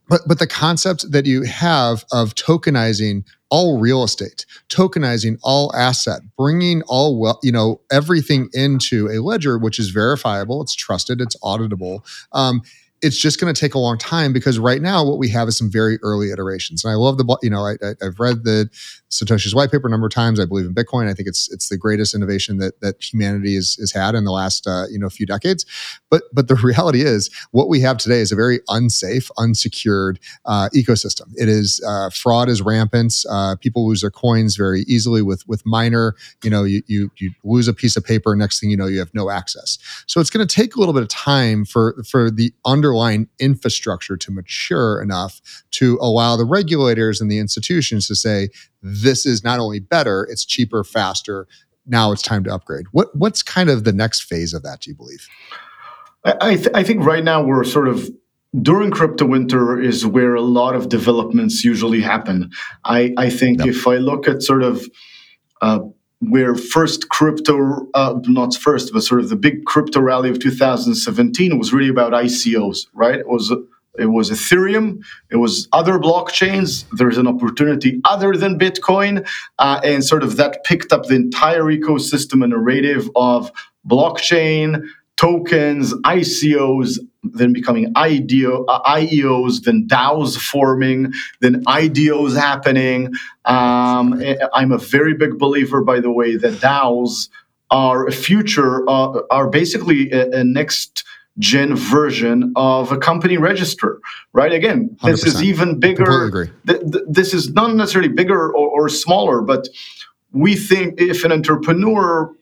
but but the concept that you have of tokenizing all real estate, tokenizing all asset, bringing all well, you know, everything into a ledger which is verifiable, it's trusted, it's auditable. Um, it's just going to take a long time because right now what we have is some very early iterations. And I love the, you know, I, have read the Satoshi's white paper a number of times. I believe in Bitcoin. I think it's it's the greatest innovation that that humanity has, has had in the last uh, you know few decades. But but the reality is what we have today is a very unsafe, unsecured uh, ecosystem. It is uh, fraud is rampant. Uh, people lose their coins very easily with with minor. You know, you you you lose a piece of paper. Next thing you know, you have no access. So it's going to take a little bit of time for for the underlying infrastructure to mature enough to allow the regulators and the institutions to say this is not only better, it's cheaper, faster. Now it's time to upgrade. What what's kind of the next phase of that? Do you believe? I th- I think right now we're sort of during crypto winter is where a lot of developments usually happen. I I think yep. if I look at sort of uh, where first crypto, uh, not first, but sort of the big crypto rally of 2017 was really about ICOs, right? It was it was Ethereum. It was other blockchains. There's an opportunity other than Bitcoin. Uh, and sort of that picked up the entire ecosystem and narrative of blockchain, tokens, ICOs, then becoming IDO, uh, IEOs, then DAOs forming, then IDOs happening. Um, I'm a very big believer, by the way, that DAOs are a future, uh, are basically a, a next gen version of a company register, right? Again, this 100%. is even bigger. Th- th- this is not necessarily bigger or, or smaller, but we think if an entrepreneur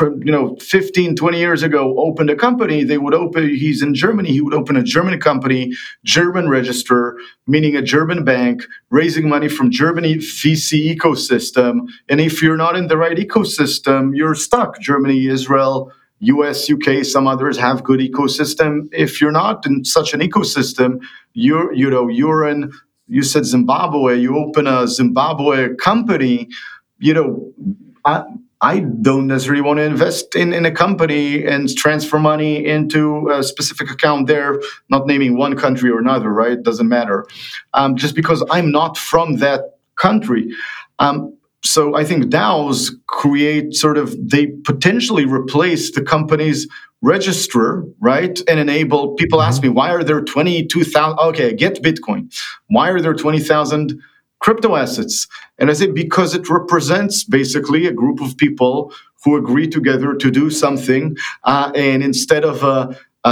you know 15 20 years ago opened a company they would open he's in germany he would open a german company german register meaning a german bank raising money from germany vc ecosystem and if you're not in the right ecosystem you're stuck germany israel US, UK, some others have good ecosystem. If you're not in such an ecosystem, you're you know you're in. You said Zimbabwe. You open a Zimbabwe company. You know, I, I don't necessarily want to invest in, in a company and transfer money into a specific account there, not naming one country or another, right? Doesn't matter. Um, just because I'm not from that country. Um, so I think DAOs create sort of they potentially replace the company's register, right? And enable people ask me, why are there 22,000? Okay, get Bitcoin. Why are there 20,000 crypto assets? And I say, because it represents basically a group of people who agree together to do something. Uh, and instead of a a,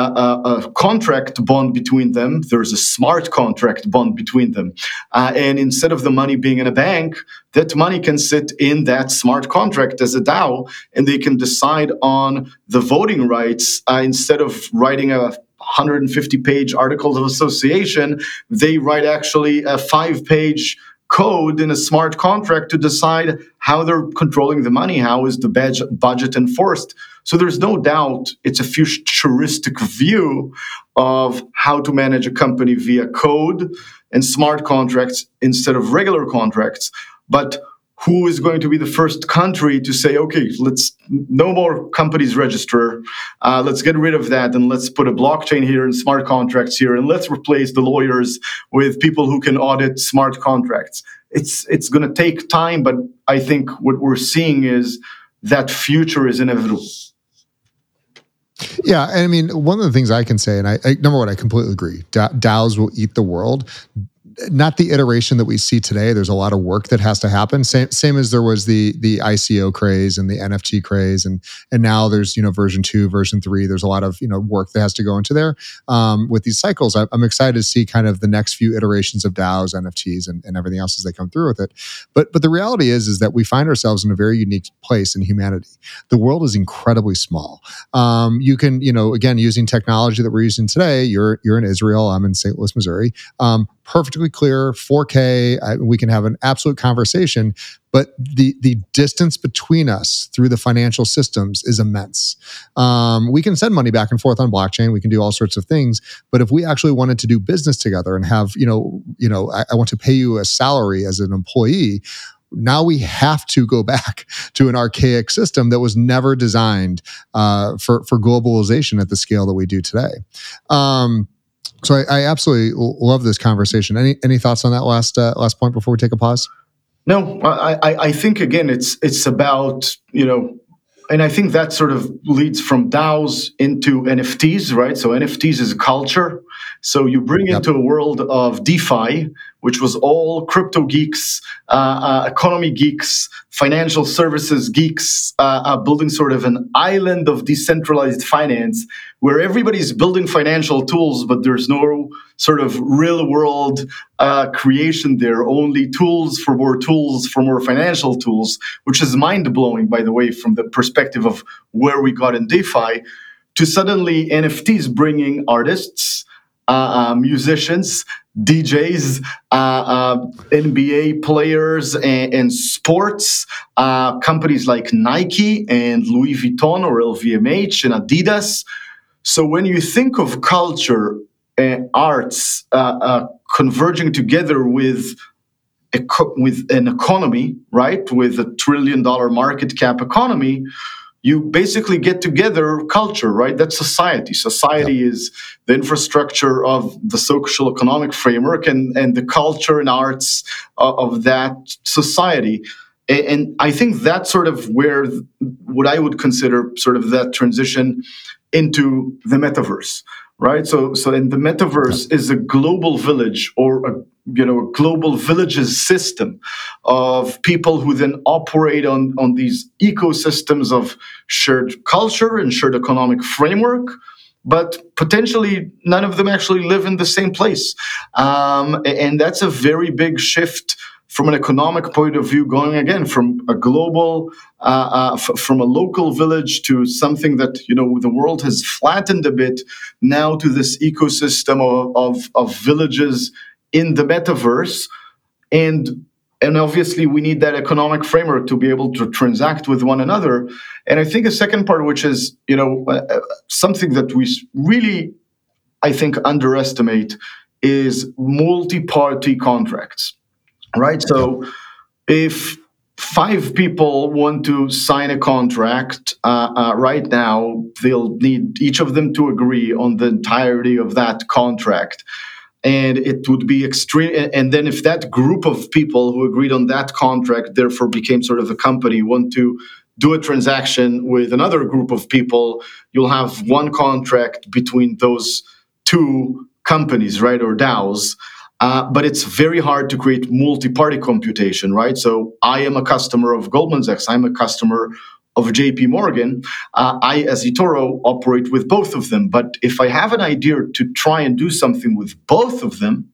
a, contract bond between them. There's a smart contract bond between them. Uh, and instead of the money being in a bank, that money can sit in that smart contract as a DAO, and they can decide on the voting rights uh, instead of writing a 150 page articles of association, they write actually a five page code in a smart contract to decide how they're controlling the money, how is the budget enforced. So there's no doubt it's a futuristic view of how to manage a company via code and smart contracts instead of regular contracts. But who is going to be the first country to say, okay, let's no more companies register, uh, let's get rid of that, and let's put a blockchain here and smart contracts here, and let's replace the lawyers with people who can audit smart contracts. It's it's going to take time, but I think what we're seeing is that future is inevitable. Yeah, and I mean, one of the things I can say, and I, I number one, I completely agree. DAOs will eat the world not the iteration that we see today. There's a lot of work that has to happen. Same, same as there was the the ICO craze and the NFT craze, and and now there's you know version two, version three. There's a lot of you know work that has to go into there um, with these cycles. I, am excited to see kind of the next few iterations of DAOs, NFTs, and, and everything else as they come through with it. But but the reality is is that we find ourselves in a very unique place in humanity. The world is incredibly small. Um, you can you know again using technology that we're using today. You're you're in Israel. I'm in St. Louis, Missouri. Um, perfectly clear 4K. I, we can have an absolute conversation, but the the distance between us through the financial systems is immense. Um, we can send money back and forth on blockchain. We can do all sorts of things, but if we actually wanted to do business together and have you know you know I, I want to pay you a salary as an employee now we have to go back to an archaic system that was never designed uh, for for globalization at the scale that we do today. Um, so I, I, absolutely love this conversation. Any any thoughts on that last uh, last point before we take a pause? No, I, I think again it's it's about you know and I think that sort of leads from DAOs into NFTs, right? So NFTs is a culture. So you bring yep. into a world of DeFi, which was all crypto geeks, uh, uh, economy geeks, financial services geeks, uh, uh, building sort of an island of decentralized finance where everybody's building financial tools, but there's no sort of real world uh, creation there, only tools for more tools for more financial tools, which is mind blowing, by the way, from the perspective of where we got in DeFi, to suddenly NFTs bringing artists uh, uh, musicians, DJs, uh, uh NBA players, and, and sports uh, companies like Nike and Louis Vuitton or LVMH and Adidas. So when you think of culture and arts converging together with with an economy, right, with a trillion dollar market cap economy, you basically get together culture, right? That's society. Society is the infrastructure of the social economic framework and, and the culture and arts of, of that society. And, and I think that's sort of where what I would consider sort of that transition into the metaverse right? So so in the metaverse is a global village or a you know global villages system of people who then operate on on these ecosystems of shared culture and shared economic framework but potentially none of them actually live in the same place. Um, and that's a very big shift from an economic point of view, going again from a global, uh, uh, f- from a local village to something that you know the world has flattened a bit, now to this ecosystem of, of, of villages in the metaverse. And and obviously we need that economic framework to be able to transact with one another. And i think a second part which is you know uh, uh something that we really i think underestimate is multi-party contracts right? So if five people want to sign a contract uh, uh, right now they'll need each of them to agree on the entirety of that contract. And it would be extreme and then if that group of people who agreed on that contract therefore became sort of a company want to do a transaction with another group of people you'll have one contract between those two companies right or daos uh, but it's very hard to create multi-party computation right so i am a customer of goldman sachs i'm a customer of JP Morgan, uh, I, as eToro, operate with both of them. But if I have an idea to try and do something with both of them,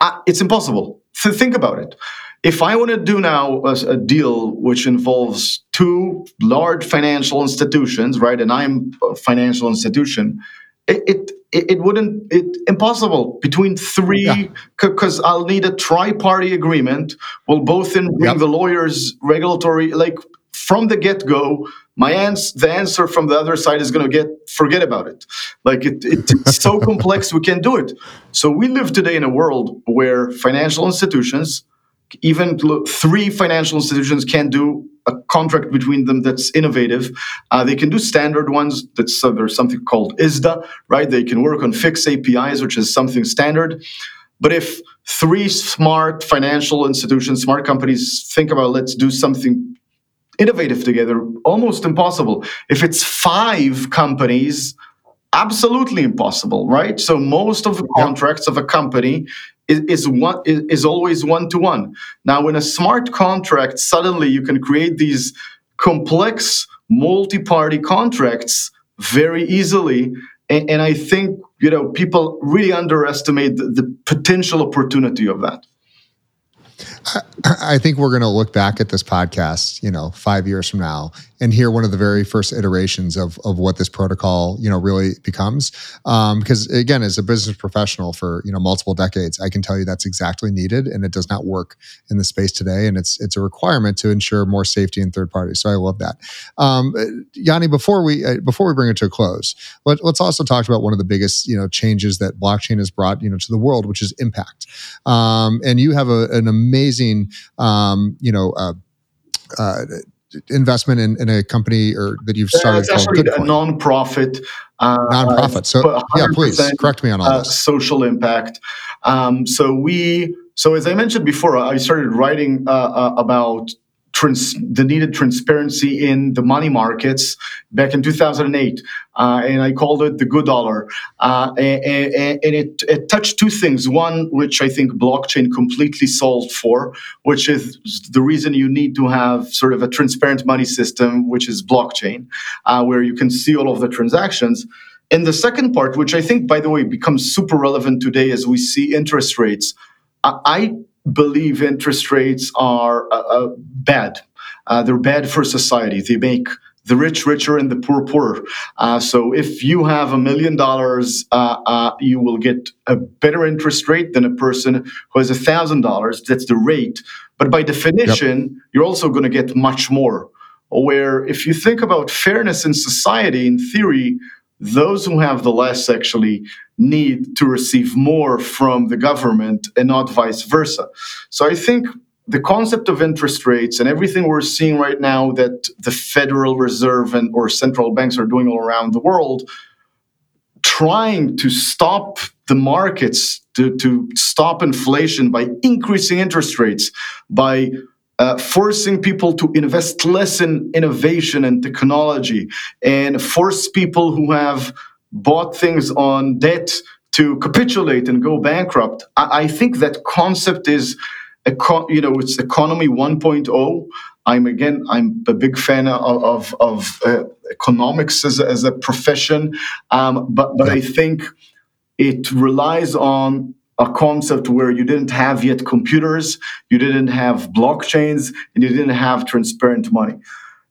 uh, it's impossible. So think about it. If I want to do now a, a, deal which involves two large financial institutions, right, and I'm a financial institution, it, it it, wouldn't it impossible between three because yeah. i'll need a tri-party agreement we'll both then bring yep. the lawyers regulatory like from the get go, my answer, the answer from the other side is going to get forget about it. Like it, it it's so complex, we can't do it. So we live today in a world where financial institutions, even three financial institutions, can do a contract between them that's innovative. Uh, they can do standard ones. That's uh, there's something called ISDA, right? They can work on fixed APIs, which is something standard. But if three smart financial institutions, smart companies think about let's do something innovative together almost impossible if it's five companies absolutely impossible right so most of the contracts of a company is, is one is, always one to one now in a smart contract suddenly you can create these complex multi-party contracts very easily. And, and i think you know people really underestimate the, the potential opportunity of that. I think we're going to look back at this podcast, you know, five years from now and hear one of the very first iterations of, of what this protocol, you know, really becomes. Um, because again, as a business professional for, you know, multiple decades, I can tell you that's exactly needed and it does not work in the space today. And it's, it's a requirement to ensure more safety in third parties. So I love that. Um, Yoni, before we, uh, before we bring it to a close, let, us also talk about one of the biggest, you know, changes that blockchain has brought, you know, to the world, which is impact. Um, and you have a, an amazing, um, you know, uh, uh, investment in, in, a company or that you've started it's actually a non-profit uh, non-profit. So yeah please correct me on all uh, this. social impact. Um, so we so as i mentioned before i started writing uh, uh about trans- the needed transparency in the money markets back in 2008, uh, and I called it the good dollar. Uh, and, and, it, it touched two things. One, which I think blockchain completely solved for, which is the reason you need to have sort of a transparent money system, which is blockchain, uh, where you can see all of the transactions. And the second part, which I think, by the way, becomes super relevant today as we see interest rates, I believe interest rates are uh, uh, bad. Uh, they're bad for society. They make the rich richer and the poor poorer. Uh, so if you have a million dollars, uh, uh, you will get a better interest rate than a person who has a thousand dollars. That's the rate. But by definition, yep. you're also going to get much more. Where if you think about fairness in society, in theory, those who have the less actually need to receive more from the government and not vice versa. So I think the concept of interest rates and everything we're seeing right now that the Federal Reserve and or central banks are doing all around the world, trying to stop the markets to, to stop inflation by increasing interest rates, by uh, forcing people to invest less in innovation and technology, and force people who have bought things on debt to capitulate and go bankrupt. I, I think that concept is, eco- you know, it's economy 1.0. I'm again, I'm a big fan of of, of uh, economics as a, as a profession, um, but but yeah. I think it relies on a concept where you didn't have yet computers, you didn't have blockchains, and you didn't have transparent money.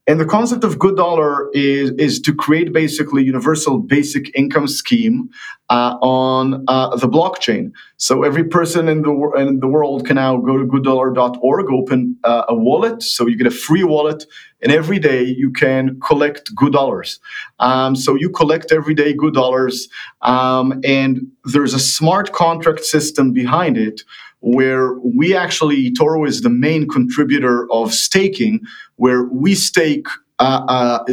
And the concept of good dollar is, is to create basically universal basic income scheme uh, on uh, the blockchain. So every person in the, in the world can now go to gooddollar.org, open uh, a wallet. So you get a free wallet, and every day you can collect good dollars. Um, so you collect every day good dollars, um, and there's a smart contract system behind it where we actually, eToro is the main contributor of staking, where we stake uh, uh,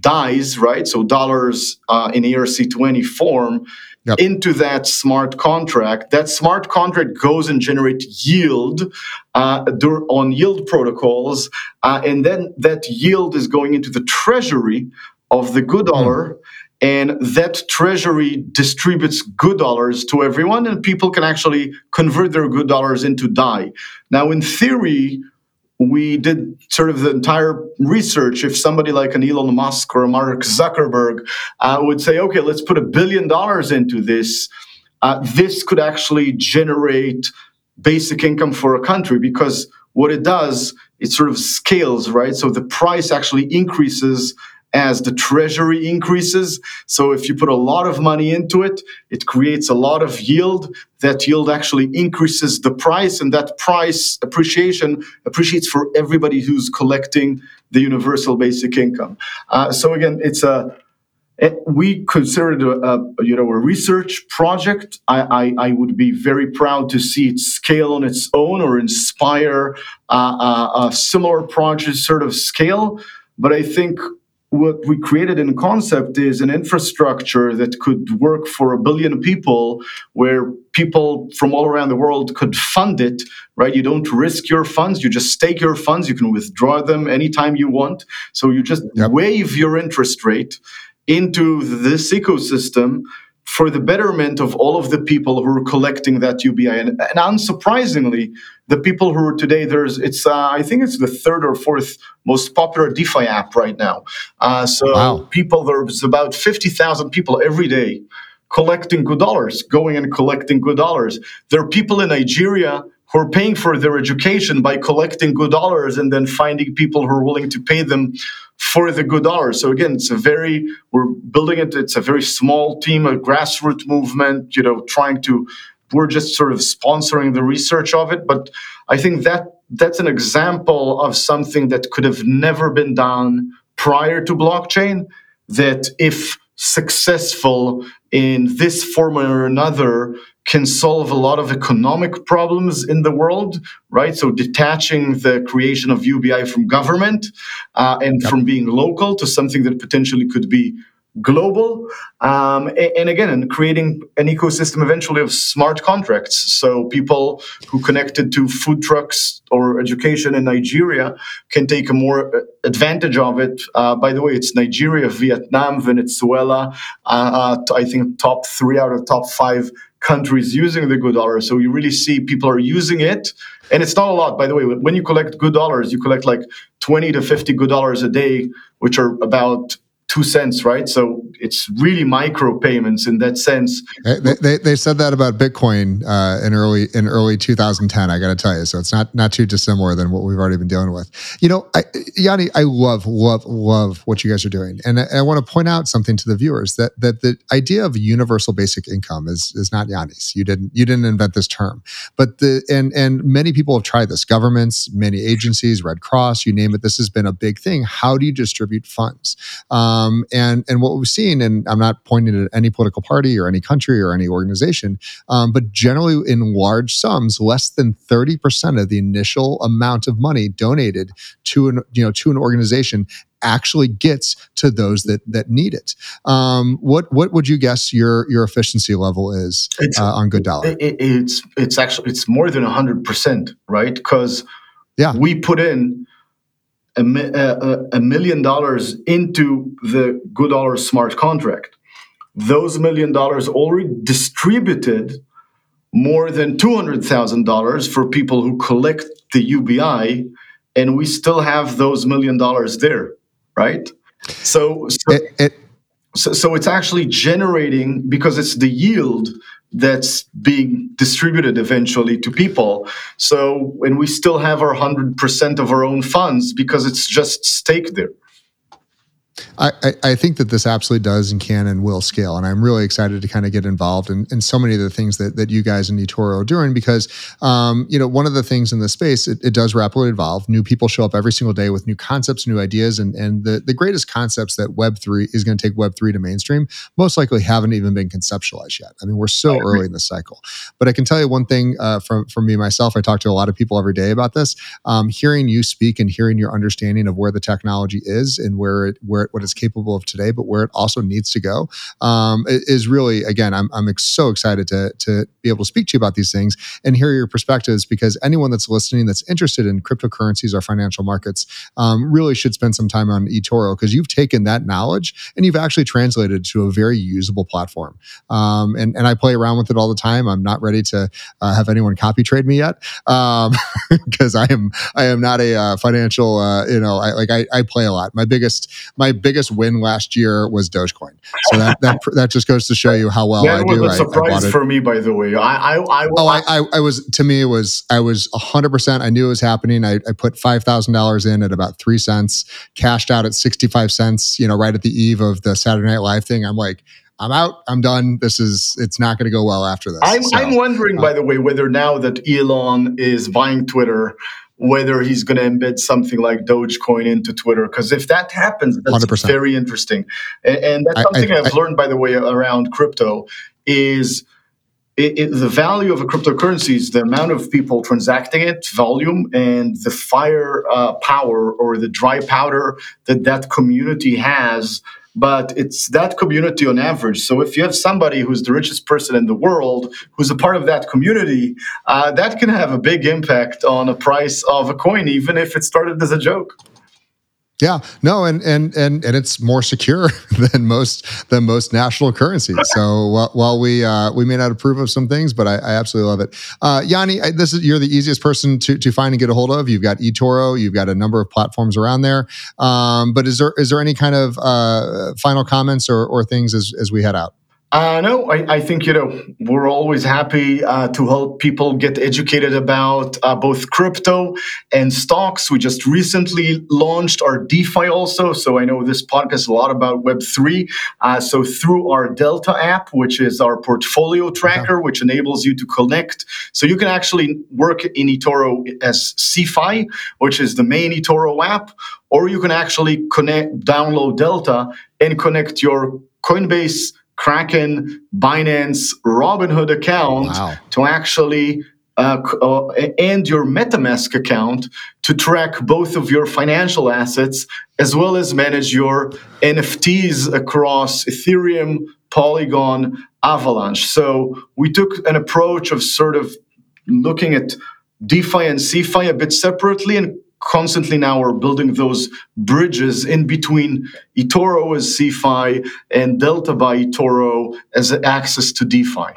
DAIs, right? So dollars uh, in ERC20 form yep. into that smart contract. That smart contract goes and generates yield uh, on yield protocols, uh, and then that yield is going into the treasury of the good dollar. Mm and that treasury distributes good dollars to everyone and people can actually convert their good dollars into DAI now in theory we did sort of the entire research. If somebody like an elon musk or a mark zuckerberg uh, would say okay let's put a billion dollars into this uh, this could actually generate basic income for a country because what it does it sort of scales right? So the price actually increases as the treasury increases. So if you put a lot of money into it, it creates a lot of yield. That yield actually increases the price, and that price appreciation appreciates for everybody who's collecting the universal basic income. Uh, so again, it's a we consider it a, a, you know a research project. I, I, I, would be very proud to see it scale on its own or inspire uh, uh, a similar project sort of scale. But I think what we created in concept is an infrastructure that could work for a billion people where people from all around the world could fund it right? You don't risk your funds. You just stake your funds. You can withdraw them anytime you want. So you just yep. waive your interest rate into this ecosystem for the betterment of all of the people who are collecting that UBI. And, and unsurprisingly, the people who are today, there's it's uh, I think it's the third or fourth most popular DeFi app right now. Uh, so wow. people, there's about fifty thousand people every day collecting good dollars, going and collecting good dollars. There are people in Nigeria who are paying for their education by collecting good dollars and then finding people who are willing to pay them for the good dollars. So again, it's a very we're building it. It's a very small team, a grassroots movement. You know, trying to we're just sort of sponsoring the research of it. But I think that that's an example of something that could have never been done prior to blockchain. That if successful in this form or another can solve a lot of economic problems in the world, right? So detaching the creation of UBI from government uh, and yep. from being local to something that potentially could be global um, and, again and creating an ecosystem eventually of smart contracts so people who connected to food trucks or education in nigeria can take a more uh, advantage of it uh, by the way it's nigeria vietnam venezuela uh, uh, i think top three out of top five countries using the good dollar so you really see people are using it. And it's not a lot by the way. When you collect good dollars you collect like 20 to 50 good dollars a day which are about two cents, right? So it's really micro payments in that sense. They, they, they said that about Bitcoin uh, in early in early 2010. I got to tell you, so it's not not too dissimilar than what we've already been dealing with. You know, I, Yoni, I love love love what you guys are doing, and I, I want to point out something to the viewers that that the idea of universal basic income is is not Yoni's. You didn't you didn't invent this term, but the and and many people have tried this. Governments, many agencies, Red Cross, you name it. This has been a big thing. How do you distribute funds? Um, and and what we've seen, and I'm not pointing at any political party or any country or any organization, um, but generally in large sums, less than 30% of the initial amount of money donated to an you know to an organization actually gets to those that that need it. Um, what what would you guess your your efficiency level is uh, on Good Dollar? It, it's it's actually it's more than hundred percent, right? Because yeah, we put in a, a, a million dollars into the good dollar smart contract. Those million dollars already distributed more than $200,000 for people who collect the UBI, and we still have those million dollars there, right? So, so, it, it, so, so it's actually generating because it's the yield that's being distributed eventually to people. So, and we still have our 100% of our own funds because it's just staked there. I, I, think that this absolutely does and can and will scale. And I'm really excited to kind of get involved in, in so many of the things that, that you guys in eToro are doing because, um, you know, one of the things in this space, it, it, does rapidly evolve. New people show up every single day with new concepts, new ideas. And, and the, the greatest concepts that Web3 is going to take Web3 to mainstream most likely haven't even been conceptualized yet. I mean, we're so early in the cycle. But I can tell you one thing uh, from, from me myself, I talk to a lot of people every day about this. Um, hearing you speak and hearing your understanding of where the technology is and where it, where what it's capable of today, but where it also needs to go um, is really, again, I'm, I'm so excited to, to be able to speak to you about these things and hear your perspectives because anyone that's listening that's interested in cryptocurrencies or financial markets um, really should spend some time on eToro because you've taken that knowledge and you've actually translated to a very usable platform. Um, and, and I play around with it all the time. I'm not ready to uh, have anyone copy trade me yet because um, I am I am not a uh, financial uh, you know I, like I, I play a lot. My biggest my biggest win last year was Dogecoin. So that that, that just goes to show you how well that I do. That was a surprise for me, by the way. I, I, I oh, I, I, I, was to me it was I was hundred percent. I knew it was happening. I, I put five thousand dollars in at about three cents, cashed out at sixty five cents. You know, right at the eve of the Saturday Night Live thing. I'm like. I'm out. I'm done. This is. It's not going to go well after this. I'm, so, I'm wondering, uh, by the way, whether now that Elon is buying Twitter, whether he's going to embed something like Dogecoin into Twitter. Because if that happens, that's 100%. very interesting. And, and that's something I, have learned, by the way, around crypto is it, it, the value of a cryptocurrency is the amount of people transacting it, volume, and the fire uh, power or the dry powder that that community has but it's that community on average. So if you have somebody who's the richest person in the world who's a part of that community, uh, that can have a big impact on the price of a coin, even if it started as a joke. Yeah, no, and and and and it's more secure than most than most national currencies. So while, while we uh, we may not approve of some things, but I, I absolutely love it. Uh, Yoni, I, this is you're the easiest person to to find and get a hold of. You've got eToro, you've got a number of platforms around there. Um, but is there is there any kind of uh, final comments or or things as as we head out? Uh, no, I, I, think you know we're always happy uh, to help people get educated about uh, both crypto and stocks. We just recently launched our DeFi also, so I know this podcast is a lot about Web three. Uh, so through our Delta app, which is our portfolio tracker, which enables you to connect, so you can actually work in eToro as CeFi, which is the main eToro app, or you can actually connect, download Delta, and connect your Coinbase Kraken, Binance, Robinhood account wow. to actually uh, uh, and your MetaMask account to track both of your financial assets as well as manage your NFTs across Ethereum, Polygon, Avalanche. So we took an approach of sort of looking at DeFi and CeFi a bit separately and constantly now we're building those bridges in between eToro as CeFi and Delta by eToro as access to DeFi.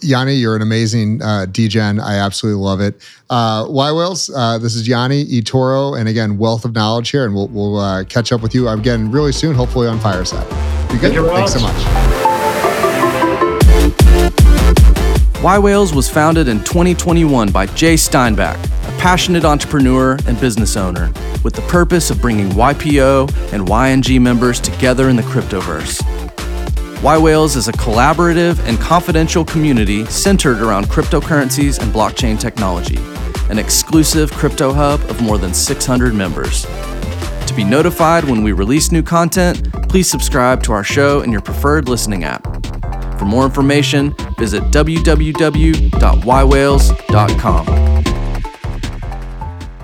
Yoni, you're an amazing uh, DGen. I absolutely love it. Uh, y Whales, uh, this is Yoni, eToro, and again, wealth of knowledge here, and we'll, we'll uh, catch up with you again really soon, hopefully on Fireside. You good? Thank Thanks so much. Y Whales was founded in 2021 by Jay Steinbach, a passionate entrepreneur and business owner, with the purpose of bringing YPO and YNG members together in the cryptoverse. Y Whales is a collaborative and confidential community centered around cryptocurrencies and blockchain technology, an exclusive crypto hub of more than 600 members. To be notified when we release new content, please subscribe to our show in your preferred listening app. For more information, visit www.ywhales.com.